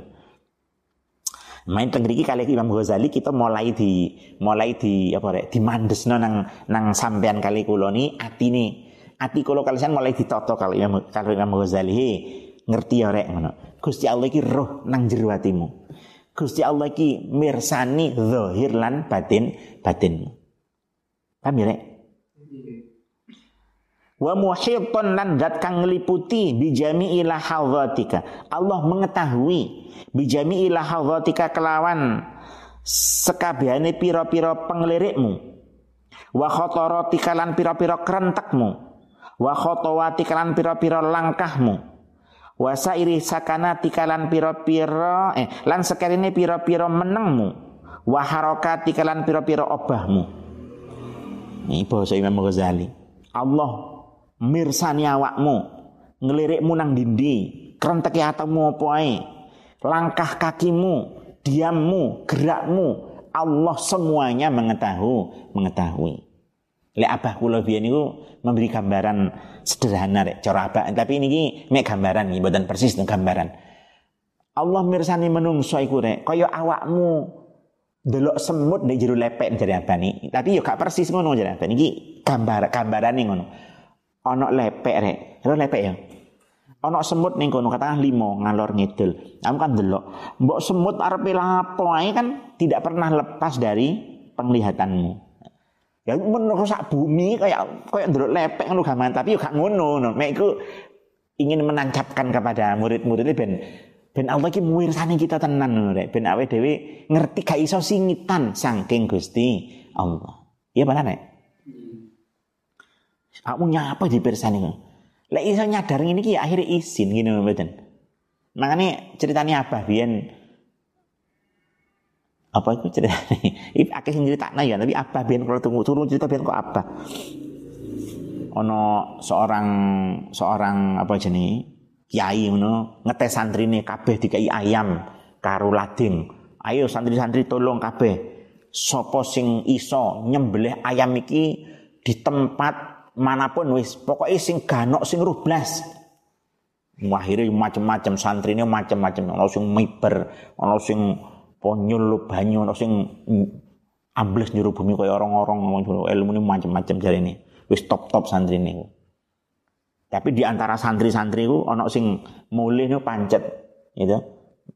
Main tengriki kali Imam Ghazali kita mulai di mulai di apa rek dimandesno nang nang sampean kali kula ni atine ati kula kalian mulai ditoto kali Imam kali Imam Ghazali. Ngerti ya rek ngono. Gusti Allah iki roh nang jero atimu Gusti Allah ki mirsani zahir lan batin batin. Paham ya, Wa muhiton lan zat kang ngeliputi bijami ila hadratika. Allah mengetahui bijami ila hadratika kelawan sekabehane pira-pira penglirikmu. Wa khotaratika lan pira-pira kerentekmu. Wa khotowatika lan pira-pira langkahmu wasa iri sakana tikalan piro-piro eh lan sekarine piro-piro menengmu. Wa harokati kalan piro-piro obahmu. Ini bahasa Imam Ghazali. Allah mirsani awakmu. Ngelirikmu nang dindi. Kerenteke atamu ae. Langkah kakimu, diammu, gerakmu, Allah semuanya mengetahui, mengetahui. Lek abah kula memberi gambaran sederhana rek cara tapi ini mek gambaran iki mboten persis gambaran. Allah mirsani menungso iku rek kaya awakmu delok semut nek jero lepek jare abah ni. Tapi yo gak persis ngono jare abah niki gambar gambarane ngono. Ana lepek rek. Lho lepek ya. Ana semut ning kono katakan limo ngalor ngidul. Kamu kan delok. Mbok semut arepe lapo kan tidak pernah lepas dari penglihatanmu. Ya merusak bumi kayak kayak ndelok lepek ngono gaman tapi yo gak ngono. Mek iku ingin menancapkan kepada murid-muridnya ben ben Allah iki mirsani kita tenan ngono rek. Ben awake dhewe ngerti gak iso singitan saking Gusti Allah. Iya benar nek? Aku nyapa di ngono. Lek iso nyadar ngene iki ya akhirnya izin gini mboten. Makanya ceritanya apa biyen apa itu cerita ini? [laughs] Akeh sing ya tapi apa biar kalau tunggu turun cerita biar kok apa ono seorang seorang apa jenis kiai ngono ngetes santri nih kabeh dikai ayam karo lading. Ayo santri-santri tolong kabeh. Sopo sing iso nyembelih ayam iki di tempat mana pun wis pokoknya sing ganok sing rublas akhirnya macam-macam santri ini macam-macam ono sing miber ono sing ponyol lo banyu ono sing ambles nyuruh bumi kaya orang-orang ilmu ini macam-macam jari ini wis top-top santri ini tapi di antara santri-santri ku ono sing mulih nu pancet gitu.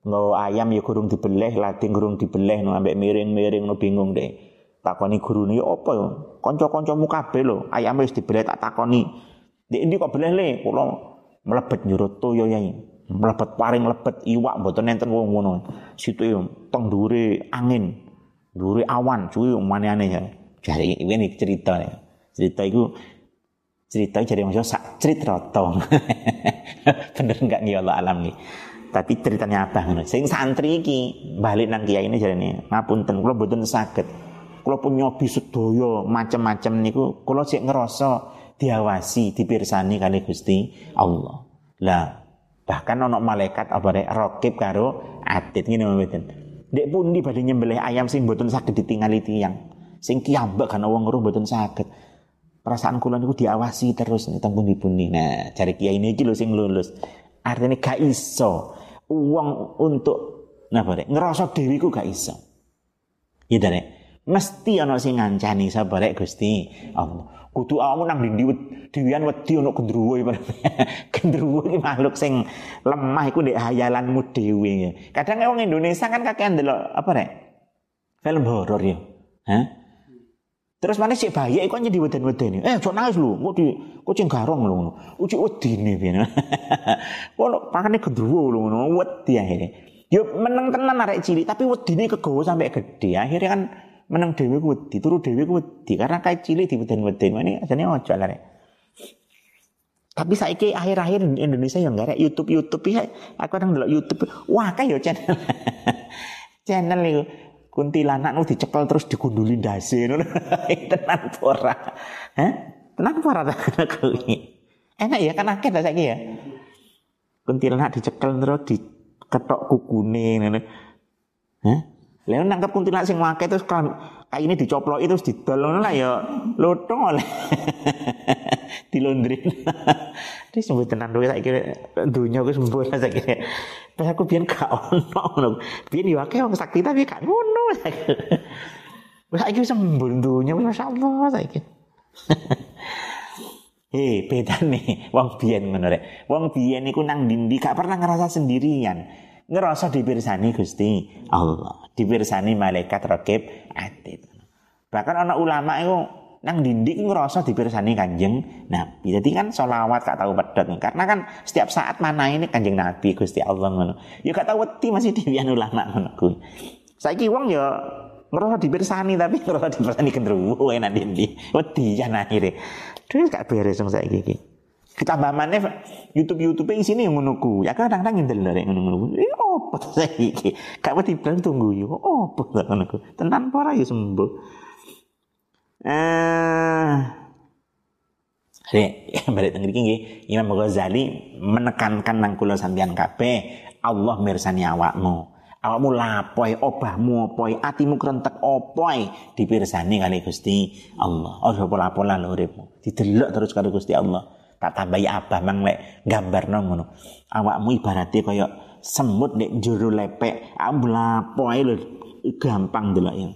Nggak ayam ya gurung dibeleh, lading gurung dibeleh no ambek miring-miring no bingung deh. Takoni guru nih apa ya? Konco-koncomu kabeh lho, ayam wis dibeleh tak takoni. Di ini kok beleh le, melebet nyurut toyo yai mlebet paring lebet iwak mboten enten wong ngono. Situ teng dhuwure angin, dhuwure awan, cuwi maneh-aneh ya. Jare ini cerita ya. Cerita itu cerita jadi maksudnya sak cerita to. [laughs] Bener enggak nih Allah alam nih. Tapi ceritanya apa ngono. Sing santri iki balik nang kiai ini jarene ngapunten kula mboten saged. Kula pun nyobi sedaya macam-macam niku kula sik ngerasa diawasi, dipirsani kali Gusti Allah. Lah Bahkan ono malaikat apa rek rokib karo atit ngene. Dek pundi badhe nyembelih ayam sing mboten saged ditingali tiyang. Sing kiambak kan wong weruh mboten saged. Perasaan kula niku diawasi terus nih teng pundi-pundi. Nah, cari kiai ini lho sing lulus. Artinya gak iso uang untuk napa rek ngerasa dhewe ku gak iso. Iya rek. Mesti ana sing ngancani sapa rek Gusti Allah. Kudu awakmu nang ndi dhewean wedi ana gendruwo [laughs] gendruwo iki makhluk sing lemah iku ndek hayalanmu dhewe. Kadang wong Indonesia kan kakean ndelok apa rek? Film horor ya. Hah? Terus mana sih bahaya iku nyedi weden-weden. Eh, cok nangis lu, kok di kucing garong lu ngono. Ucik wedine piye. Kok [laughs] pakane gendruwo lu wedi akhirnya. Yo meneng tenan arek cilik tapi wedine kegawa sampai gede. Akhirnya kan menang dewi ku wedi, turu dewi ku wedi karena kayak cilik di weden-weden. Ini ojo lah rek. Tapi saiki akhir-akhir Indonesia yang enggak YouTube YouTube ya. Aku kadang delok YouTube. Wah, kayak channel. [laughs] channel itu kuntilanak nu dicekel terus digunduli ndase ngono. [laughs] Tenan ora. Hah? Tenan ora [laughs] Enak ya kan akeh ta saiki ya. Kuntilanak dicekel terus diketok kukune ngono. Hah? Lalu nangkep kuntilanak sing wakai terus kan kayak ini dicoplok itu didol lah ya lotong oleh [laughs] dilondrin. Dia sembuh [laughs] tenan duwe saiki dunya aku sembuh saiki. Pas aku biyen gak ono. Biyen yo akeh wong sakti tapi gak ngono saiki. Saiki sembuh dunya masyaallah [laughs] saiki. Hei, beda nih wong biyen ngono rek. Wong biyen iku nang dindi gak pernah ngerasa sendirian ngerasa dipirsani Gusti Allah, dipirsani malaikat rakib atid. Bahkan anak ulama itu nang dindik ngerasa dipirsani kanjeng Nabi. Jadi kan solawat gak tahu pedot. Karena kan setiap saat mana ini kanjeng Nabi Gusti Allah ngono. Ya gak tahu masih diwian ulama ngono kuwi. Saiki wong ya ngerasa dipirsani tapi [laughs] ngerasa dipirsani gendruwo enak dindi. Wedi ya akhirnya. Terus gak beres saya iki Ditambah mana YouTube YouTube sini yang menunggu. Ya kadang-kadang dari ngono-ngono. Eh apa [laughs] saya iki? Kak wedi bilang tunggu yo. Apa tak ngono Tenan para ya sembuh. Eh Jadi [laughs] balik teng mriki Imam Ghazali menekankan nang kula sampeyan kabeh Allah mirsani awakmu. Awakmu lapoi obahmu opoi atimu krentek opoi dipirsani kali Gusti Allah. Oh pola-pola lho uripmu. Didelok terus karo Gusti Allah. Tak tambahi abah mang lek gambarno ngono. Awakmu ibaratnya kaya semut nek jero lepek, awakmu lapoi lho gampang delok ya.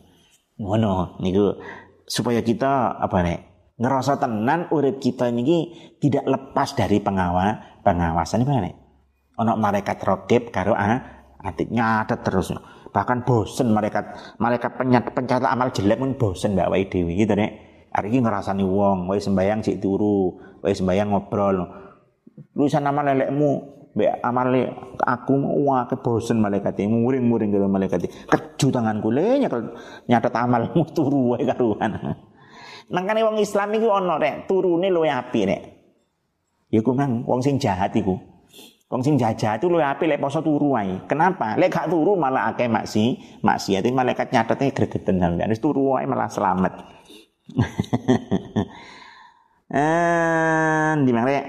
Ngono niku. Supaya kita apa nek ngerasa tenan urip kita ini tidak lepas dari pengawa pengawasan ini nih ono malaikat rokib karo ah, atik nyatet terus bahkan bosen malaikat malaikat penyat pencatat amal jelek pun bosen mbak wai dewi gitu nih hari ini ngerasani wong wai sembayang cik turu wai sembayang ngobrol tulisan nama lelekmu be amale aku wah ke bosen malaikat ini muring-muring gitu malaikat keju tanganku le nyatet amalmu [laughs] turu wae karuan Makanya wong Islam itu ono rek turune luwe api rek. Ya ku mang wong sing jahat iku. Wong sing jahat itu luwe api lek poso turu ae. Kenapa? Lek gak turu malah akeh maksi, maksiat malaikat nyatetnya gregeten sampean. Wis turu ae malah selamat. [laughs] eh, di mana rek?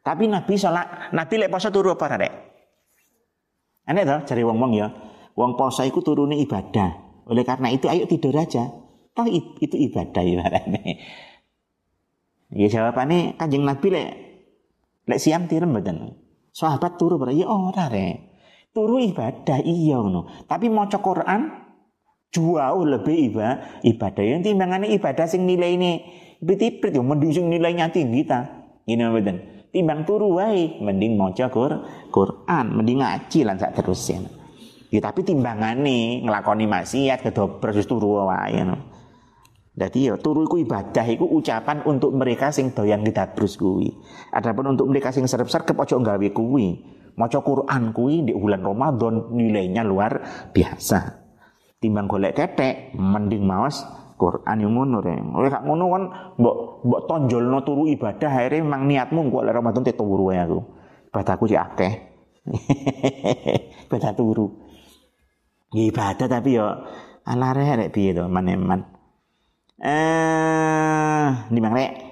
Tapi Nabi salat, Nabi lek poso turu apa rek? Aneh toh cari wong-wong ya. Wong poso iku turune ibadah. Oleh karena itu ayo tidur aja. Toh itu ibadah ibaratnya. Ya jawabannya kanjeng Nabi lek lek siam tirem mboten. Sahabat turu berarti ya ora rek. Turu ibadah iya no. Tapi maca Quran jauh lebih ibadah ibadah yang timbangannya ibadah sing nilai ini tipit yo mending sing nilainya tinggi ta. Gini mboten. Timbang turu wae mending maca Quran, mending ngaji lan sak terusnya. Ya tapi timbangane nglakoni maksiat kedobres wis turu wae no. Jadi ya turu iku ibadah iku ucapan untuk mereka sing doyan ditabrus kuwi. Adapun untuk mereka sing serep-serep ojo gawe kuwi. Maca Quran kuwi di bulan Ramadan nilainya luar biasa. Timbang golek ketek mending mawas Quran yang ngono re. Oleh kak ngono kan mbok mbok tonjolno turu ibadah akhirnya memang niatmu kok lek Ramadan te turu wae aku. Ibadahku sih akeh. [laughs] Ibadah turu. Ibadah tapi yo ala rek piye to maneman eh di mana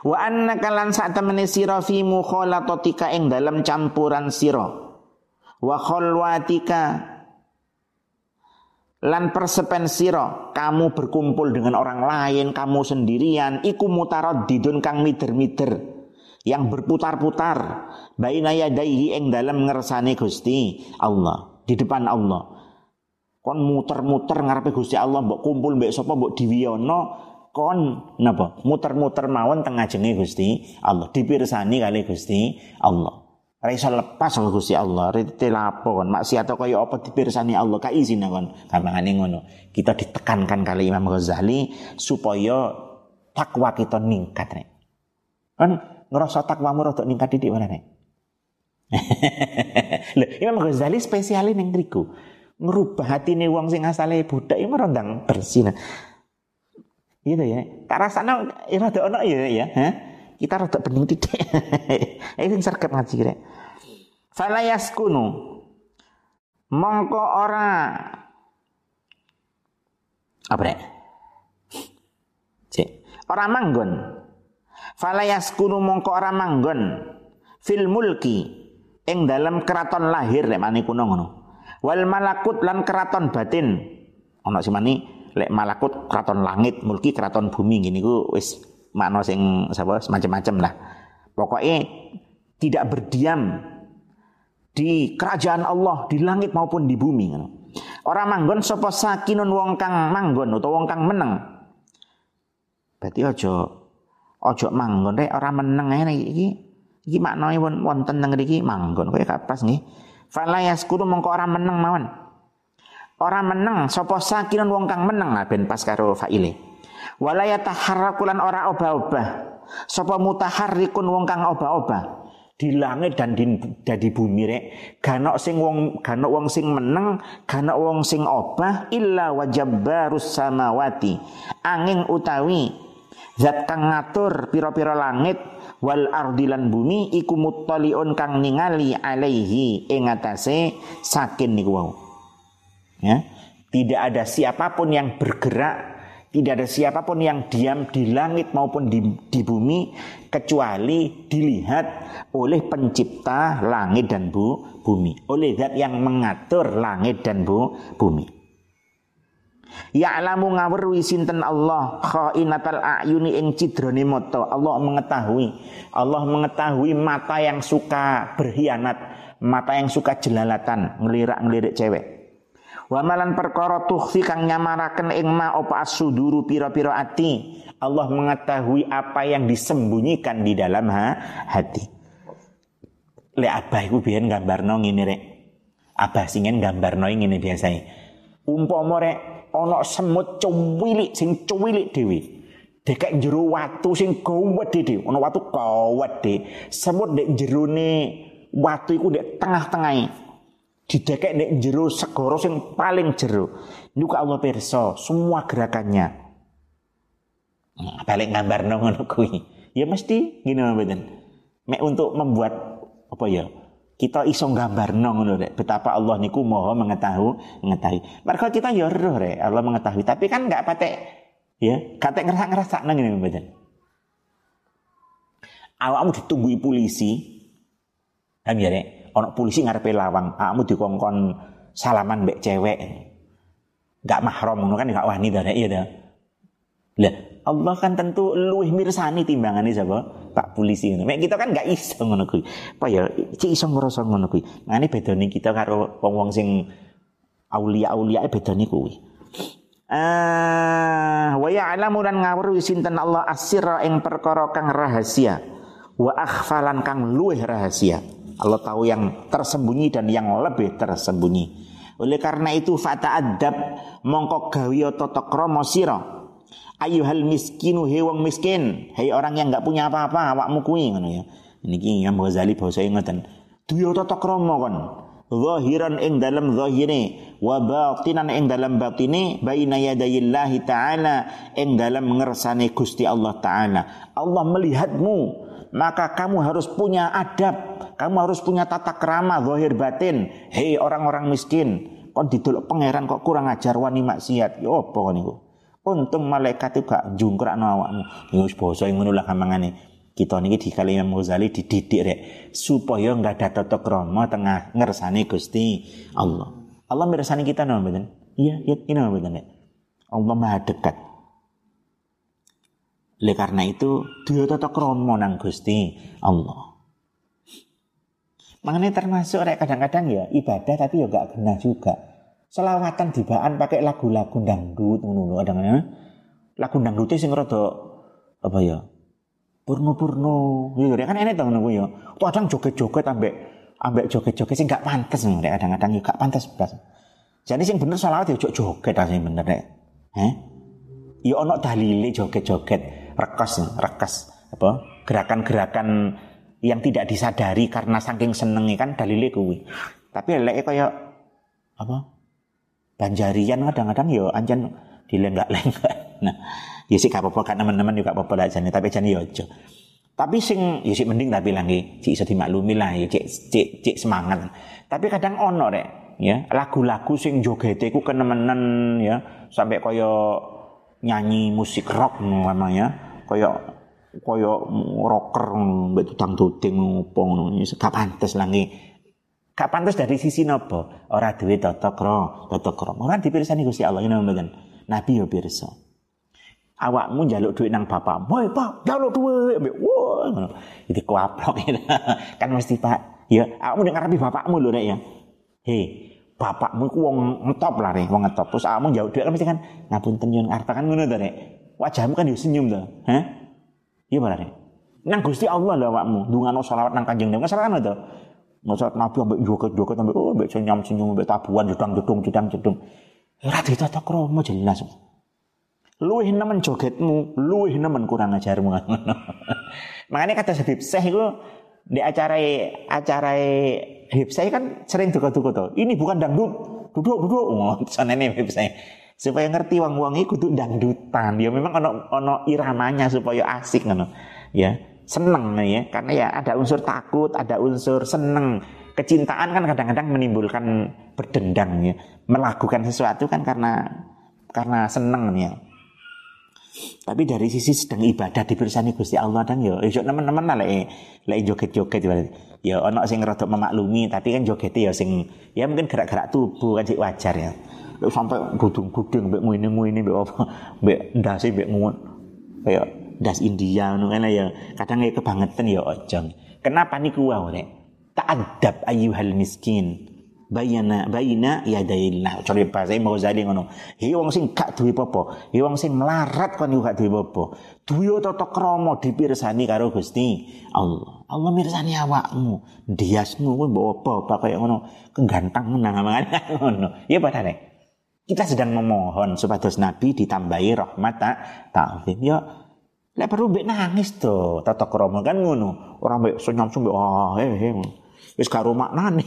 Wa annaka lan sak temene sira fi mukhalatatika ing dalam campuran sira. Wa khalwatika lan persepen sira kamu berkumpul dengan orang lain, kamu sendirian, iku mutaraddidun kang mider-mider yang berputar-putar. Baina yadaihi ing dalam ngersane Gusti Allah di depan Allah. Kon muter-muter ngarepe Gusti Allah mbok kumpul mbek sapa mbok diwiyono kon napa? Muter-muter mawon tengah jenge Gusti Allah dipirsani kali Gusti Allah ora iso lepas sama Gusti Allah rite lapo kon maksiat kaya apa dipirsani Allah ka izin kon gampangane ngono kita ditekankan kali Imam Ghazali supaya takwa kita ningkat nek kan ngerasa takwamu rada ningkat didik mana nek Lho, [laughs] Imam Ghazali spesialin yang riku ngerubah hati nih wong sing asale budak ini merondang bersih. Nah. Gitu ya. Tak rasanya ya rada ono ya ya. Ha? Kita rada bening titik. Ini sing sergap ngaji kira. Fala yaskunu mongko ora apa rek? Cek. Ora manggon. Fala yaskunu mongko ora manggon fil mulki ing dalam keraton lahir lek mani kuno ngono wal malakut lan keraton batin ana mani lek malakut keraton langit mulki keraton bumi gini ku wis makna sing sapa semacam-macam lah. Pokoknya tidak berdiam di kerajaan Allah di langit maupun di bumi. Orang manggon sapa sakinun wong kang manggon utawa wong kang meneng. Berarti ojo ojo manggon rek orang meneng ae iki. Iki maknane wonten teng mriki manggon. Kowe kapas nggih. Fala yaskuru mongko ora meneng mawon. Ora meneng sapa sakinun wong kang meneng lah ben pas karo faile. Wala yataharrakulan ora obah-obah. Sapa mutaharrikun wong kang obah-obah di langit dan di, di bumi rek ganok sing wong ganok wong sing meneng ganok wong sing obah illa wajabbarus samawati angin utawi zat kang ngatur pira-pira langit wal ardilan bumi iku muttaliun kang ningali alaihi ing atase sakin niku wau. Ya. Tidak ada siapa pun yang bergerak Tidak ada siapa pun yang diam di langit maupun di, di bumi kecuali dilihat oleh pencipta langit dan bu, bumi, oleh zat yang mengatur langit dan bu, bumi. Ya'lamu ngawruhi sinten Allah khainatal a'yuni ing cidrone mata. Allah mengetahui. Allah mengetahui mata yang suka berkhianat, mata yang suka jelalatan, ngelirak-ngelirik cewek. Wa malan perkara tukhfi kang nyamaraken ing ma apa asuduru pira-pira ati. Allah mengetahui apa yang disembunyikan di dalam ha, hati. Le abah iku biyen gambarno ngene rek. Abah singen gambarno ngene biasane. Umpama rek ana semut cuwilik sing cuwilik dhewe. Dekek jero watu sing gawedhe dhewe. Ana watu gawedhe. Semut ndek jerone watu iku ndek tengah-tengahe. Didekek ndek jero segara sing paling jero. Niku Allah pirsa semua gerakannya. Nah, balik gambar ngono kuwi. Ya mesti gini mboten. Mek untuk membuat apa ya? kita iso gambar ngono rek betapa Allah niku maha mengetahui mengetahui mereka kita ya roh Allah mengetahui tapi kan nggak patek ya kate ngerasa ngerasa nang ini mboten awakmu ditunggu polisi kan ya rek ono polisi ngarepe lawang awakmu dikongkon salaman mbek cewek nggak mahram ngono kan nggak wani rek iya dah lah Allah kan tentu luwih mirsani timbangane sapa? Pak polisi ngono. Mek kita kan gak iso ngono kuwi. Apa ya cik iso ngrasa ngono kuwi. Mane bedane kita karo wong-wong sing aulia-aulia bedane kuwi. Ah, wa ya'lamu lan ngawruhi sinten Allah asira ing perkara kang rahasia wa akhfalan kang luwih rahasia. Allah tahu yang tersembunyi dan yang lebih tersembunyi. Oleh karena itu fata adab mongko gawe tata krama sira. Ayuhal miskinu he wong miskin. Hei orang yang nggak punya apa-apa awakmu kuwi ngono ya. Niki Imam Ghazali basa ngoten duya tata krama kon. Zahiran ing dalam zahire wa batinan ing dalam batine baina yadayillahi taala ing dalam ngersane Gusti Allah taala. Allah melihatmu maka kamu harus punya adab kamu harus punya tata krama zahir batin hei orang-orang miskin kon didol pangeran kok kurang ajar wani maksiat yo apa kon niku Untung malaikat itu gak jungkrak no awakmu. Ya wis basa ngono lah gampangane. Kita niki di kali Imam Ghazali dididik rek supaya nggak ada tata krama tengah ngersani Gusti Allah. Allah mirsani kita no mboten? Iya, iya ini mboten rek. Allah Maha dekat. Oleh karena itu, dia tata krama nang Gusti Allah. Makanya termasuk rek kadang-kadang ya ibadah tapi ya gak kena juga. Selawatan dibaan pakai lagu-lagu dangdut ngono ada nggak lagu dangdutnya sing rada apa ya purno-purno gitu kan enak tuh ngono ya. Kadang joget-joget ambek ambek joget-joget sing gak pantas ngono kadang-kadang ya gak pantas belas jadi sing bener selawat ya joget aja sing bener deh eh ya ono dalile joget-joget rekas rekas apa gerakan-gerakan yang tidak disadari karena saking senengnya kan dalile kuwi tapi lek kaya apa Banjarian kadang-kadang ya anjan dilenggak-lenggak. [laughs] Nah, ya sih gak apa-apa kan teman-teman juga apa-apa lah jane, tapi jane ya aja. Tapi sing ya sih mending tapi lagi cik iso dimaklumi lah ya cik cik cik semangat. Tapi kadang ono rek ya lagu-lagu sing jogete ku kenemenan ya sampai koyo nyanyi musik rock namanya koyo koyo rocker mbek tutang tuting ngopo ngono gak pantes lagi Gak pantas dari sisi nopo. Ora duwe tata kro, tata kro. Ora dipirsani Gusti Allah ngene mboten. Nabi yo pirsa. Awakmu njaluk duit nang bapak. Woi, Pak, njaluk duit. Ambek wah ngono. Iki kuaplok [laughs] kan mesti Pak. Ya, awakmu nek ngarepi bapakmu lho ya. Hei, bapakmu iku wong ngetop lah rek, wong ngetop. Terus awakmu njaluk duit kan mesti kan ngapunten yen arep kan ngono to. Wajahmu kan yo senyum to. Hah? Iya malah rek. Nang Gusti Allah lho awakmu, ndungano selawat nang Kanjeng Nabi. Salah kan to? Masa Nabi ambek joget-joget ambek oh ambek senyum-senyum ambek tabuhan jedang-jedung jedang-jedung. Ora ditata krama jelas. Luwih nemen jogetmu, luwih nemen kurang ajarmu. [laughs] Makanya kata Habib Syekh itu di acara acara Habib Syekh kan sering duka-duka tuh. Ini bukan dangdut, duduk duduk. Oh, nih Habib Syekh supaya ngerti wong-wong itu dangdutan. Ya memang ono ono iramanya supaya asik ngono. Ya seneng ya karena ya ada unsur takut ada unsur seneng kecintaan kan kadang-kadang menimbulkan berdendang ya melakukan sesuatu kan karena karena seneng ya Tapi dari sisi sedang ibadah dipirsani Gusti Allah dan yo iso teman-teman lah lek lek joget-joget ya ono sing rada memaklumi tapi kan joget ya sing ya mungkin gerak-gerak tubuh kan sih wajar ya. Sampai gudung-gudung mbek ngene-ngene mbek apa mbek ndase mbek ngono kayak das India ngono kan ya kadang ya kebangetan ya ojong. Kenapa niku wae Ta'addab ayyuhal miskin bayana bayina yadaillah. Cari bahasa Imam Ghazali ngono. Hi wong sing gak duwe apa hi wong sing melarat kon gak duwe apa duwe tata krama dipirsani karo Gusti Allah. Allah mirsani awakmu. Diasmu kuwi mbok apa kaya ngono. Kegantang nang [laughs] ngono. Ya padahal kita sedang memohon supados Nabi ditambahi rahmat tak ta'zim. Ya lek perlu mbek nangis to tata krama kan ngono. Orang mbek senyum-senyum oh he he wis karo maknane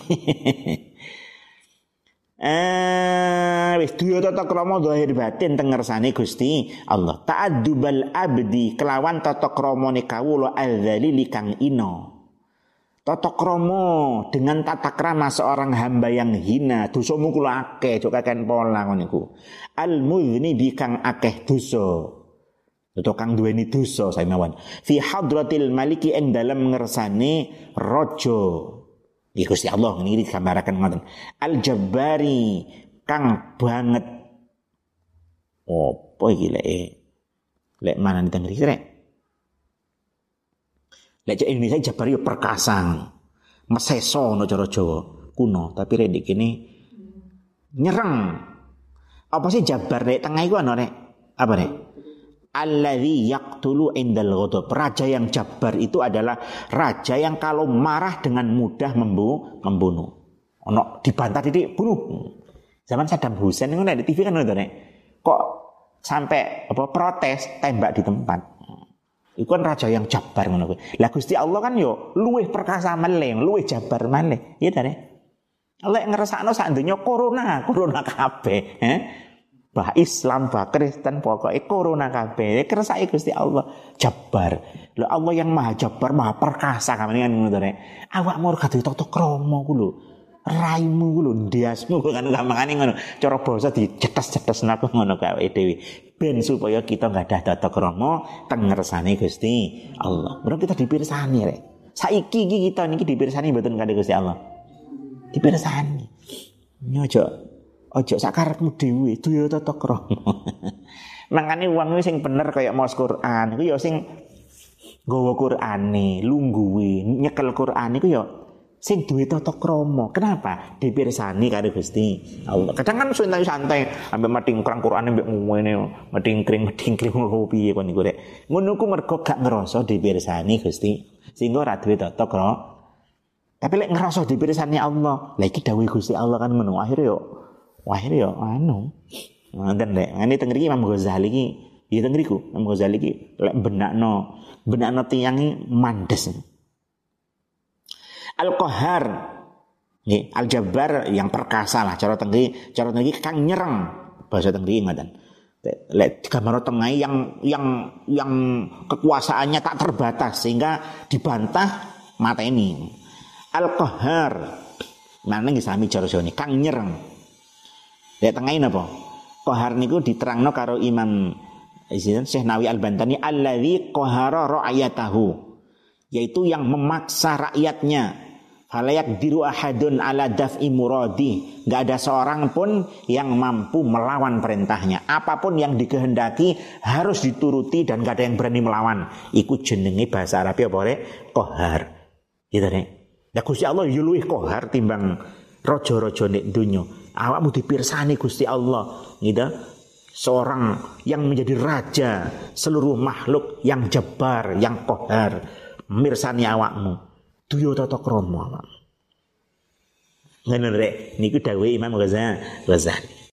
Eh wis duya tata krama zahir batin teng ngersane Gusti Allah. Ta'addubal abdi kelawan tata kramane kawula adzalili kang ino. Tata krama dengan tata krama seorang hamba yang hina, dosamu kula akeh, cok kakek pola ngono. Al mudzni kang akeh dosa. Atau kang duweni dosa saya mawon. Fi hadratil maliki ing dalam ngersane raja. Ya Gusti Allah ini digambaraken ngoten. Al Jabbari kang banget apa iki lek lek mana nih tengri rek. Lek Indonesia Jabari ya perkasang. Meseso no cara Jawa kuno, tapi rek kene nyereng. Apa sih Jabar rek tengah iku ana rek? Apa rek? Alladhi yaqtulu indal ghadab. Raja yang jabar itu adalah raja yang kalau marah dengan mudah membu membunuh. Ono dibantah titik bunuh. Zaman Saddam Hussein itu di TV kan nih. Kok sampai apa protes tembak di tempat. Itu kan raja yang jabar ngono Lah Gusti Allah kan yo luwih perkasa malih, luwih jabar malih. Iya ta Allah ngerasakno sak donya corona, corona kabeh, eh? Bah Islam bah Kristen pokoknya corona kabeh. Kersake Gusti Allah jabar lho Allah yang maha jabar maha perkasa kamane kan ngono to awakmu ora gaduh tata krama ku lho. Raimu ku lho ndiasmu kan gampangane ngono. Cara basa dicetes-cetes naku ngono kae dhewe. Ben supaya kita nggak ada tata krama teng ngersane Gusti Allah. Bro kita dipirsani rek. Saiki iki kita niki dipirsani mboten kadhe Gusti Allah? Dipirsani. Nyojo Ojo sakarepmu dhewe, duwe tata krama. Mangane wong sing bener kaya maos Quran iku ya sing nggawa Qurane, lungguhe, nyekel Quran iku ya sing duwe tata krama. Kenapa? Dipirsani karo Gusti Allah. Kadang kan santai santai ambek matingkrang Qurane mbek ngene, matingkring matingkring ngono piye kon niku rek. Ngono ku mergo gak ngrasa dipirsani Gusti. Sehingga ora duwe tata krama. Tapi lek ngerasa dipirsani Allah, lha iki dawuh Gusti Allah kan ngono. Akhire yo Wah ini ya anu. Ngoten lek ini teng mriki Imam Ghazali iki ya teng mriku Imam Ghazali iki lek benakno benakno tiyang mandes. Al-Qahar Nggih, Al-Jabbar yang perkasa lah cara tenggi, cara tenggi kang nyereng bahasa tenggi ngoten. Lek gambar tengah yang yang yang kekuasaannya tak terbatas sehingga dibantah mata ini. Al-Qahar. Mana nggih sami cara ini kang nyereng. Ya tengahin apa? Kohar niku diterangno karo Imam Syekh Nawi Al-Bantani alladzi qahara ra'yatahu yaitu yang memaksa rakyatnya. Falayak diru ahadun ala daf'i muradi. Nggak ada seorang pun yang mampu melawan perintahnya. Apa pun yang dikehendaki harus dituruti dan gak ada yang berani melawan. Ikut jenenge bahasa Arab apa rek? Kohar gitu nih Nah Gusti Allah yuluih kohar timbang rojo-rojo nek dunya awakmu dipirsani Gusti Allah. Gitu. Seorang yang menjadi raja seluruh makhluk yang jebar yang kohar. Mirsani awakmu. Duyo tata krama ngene rek. Niku dawuh Imam Ghazali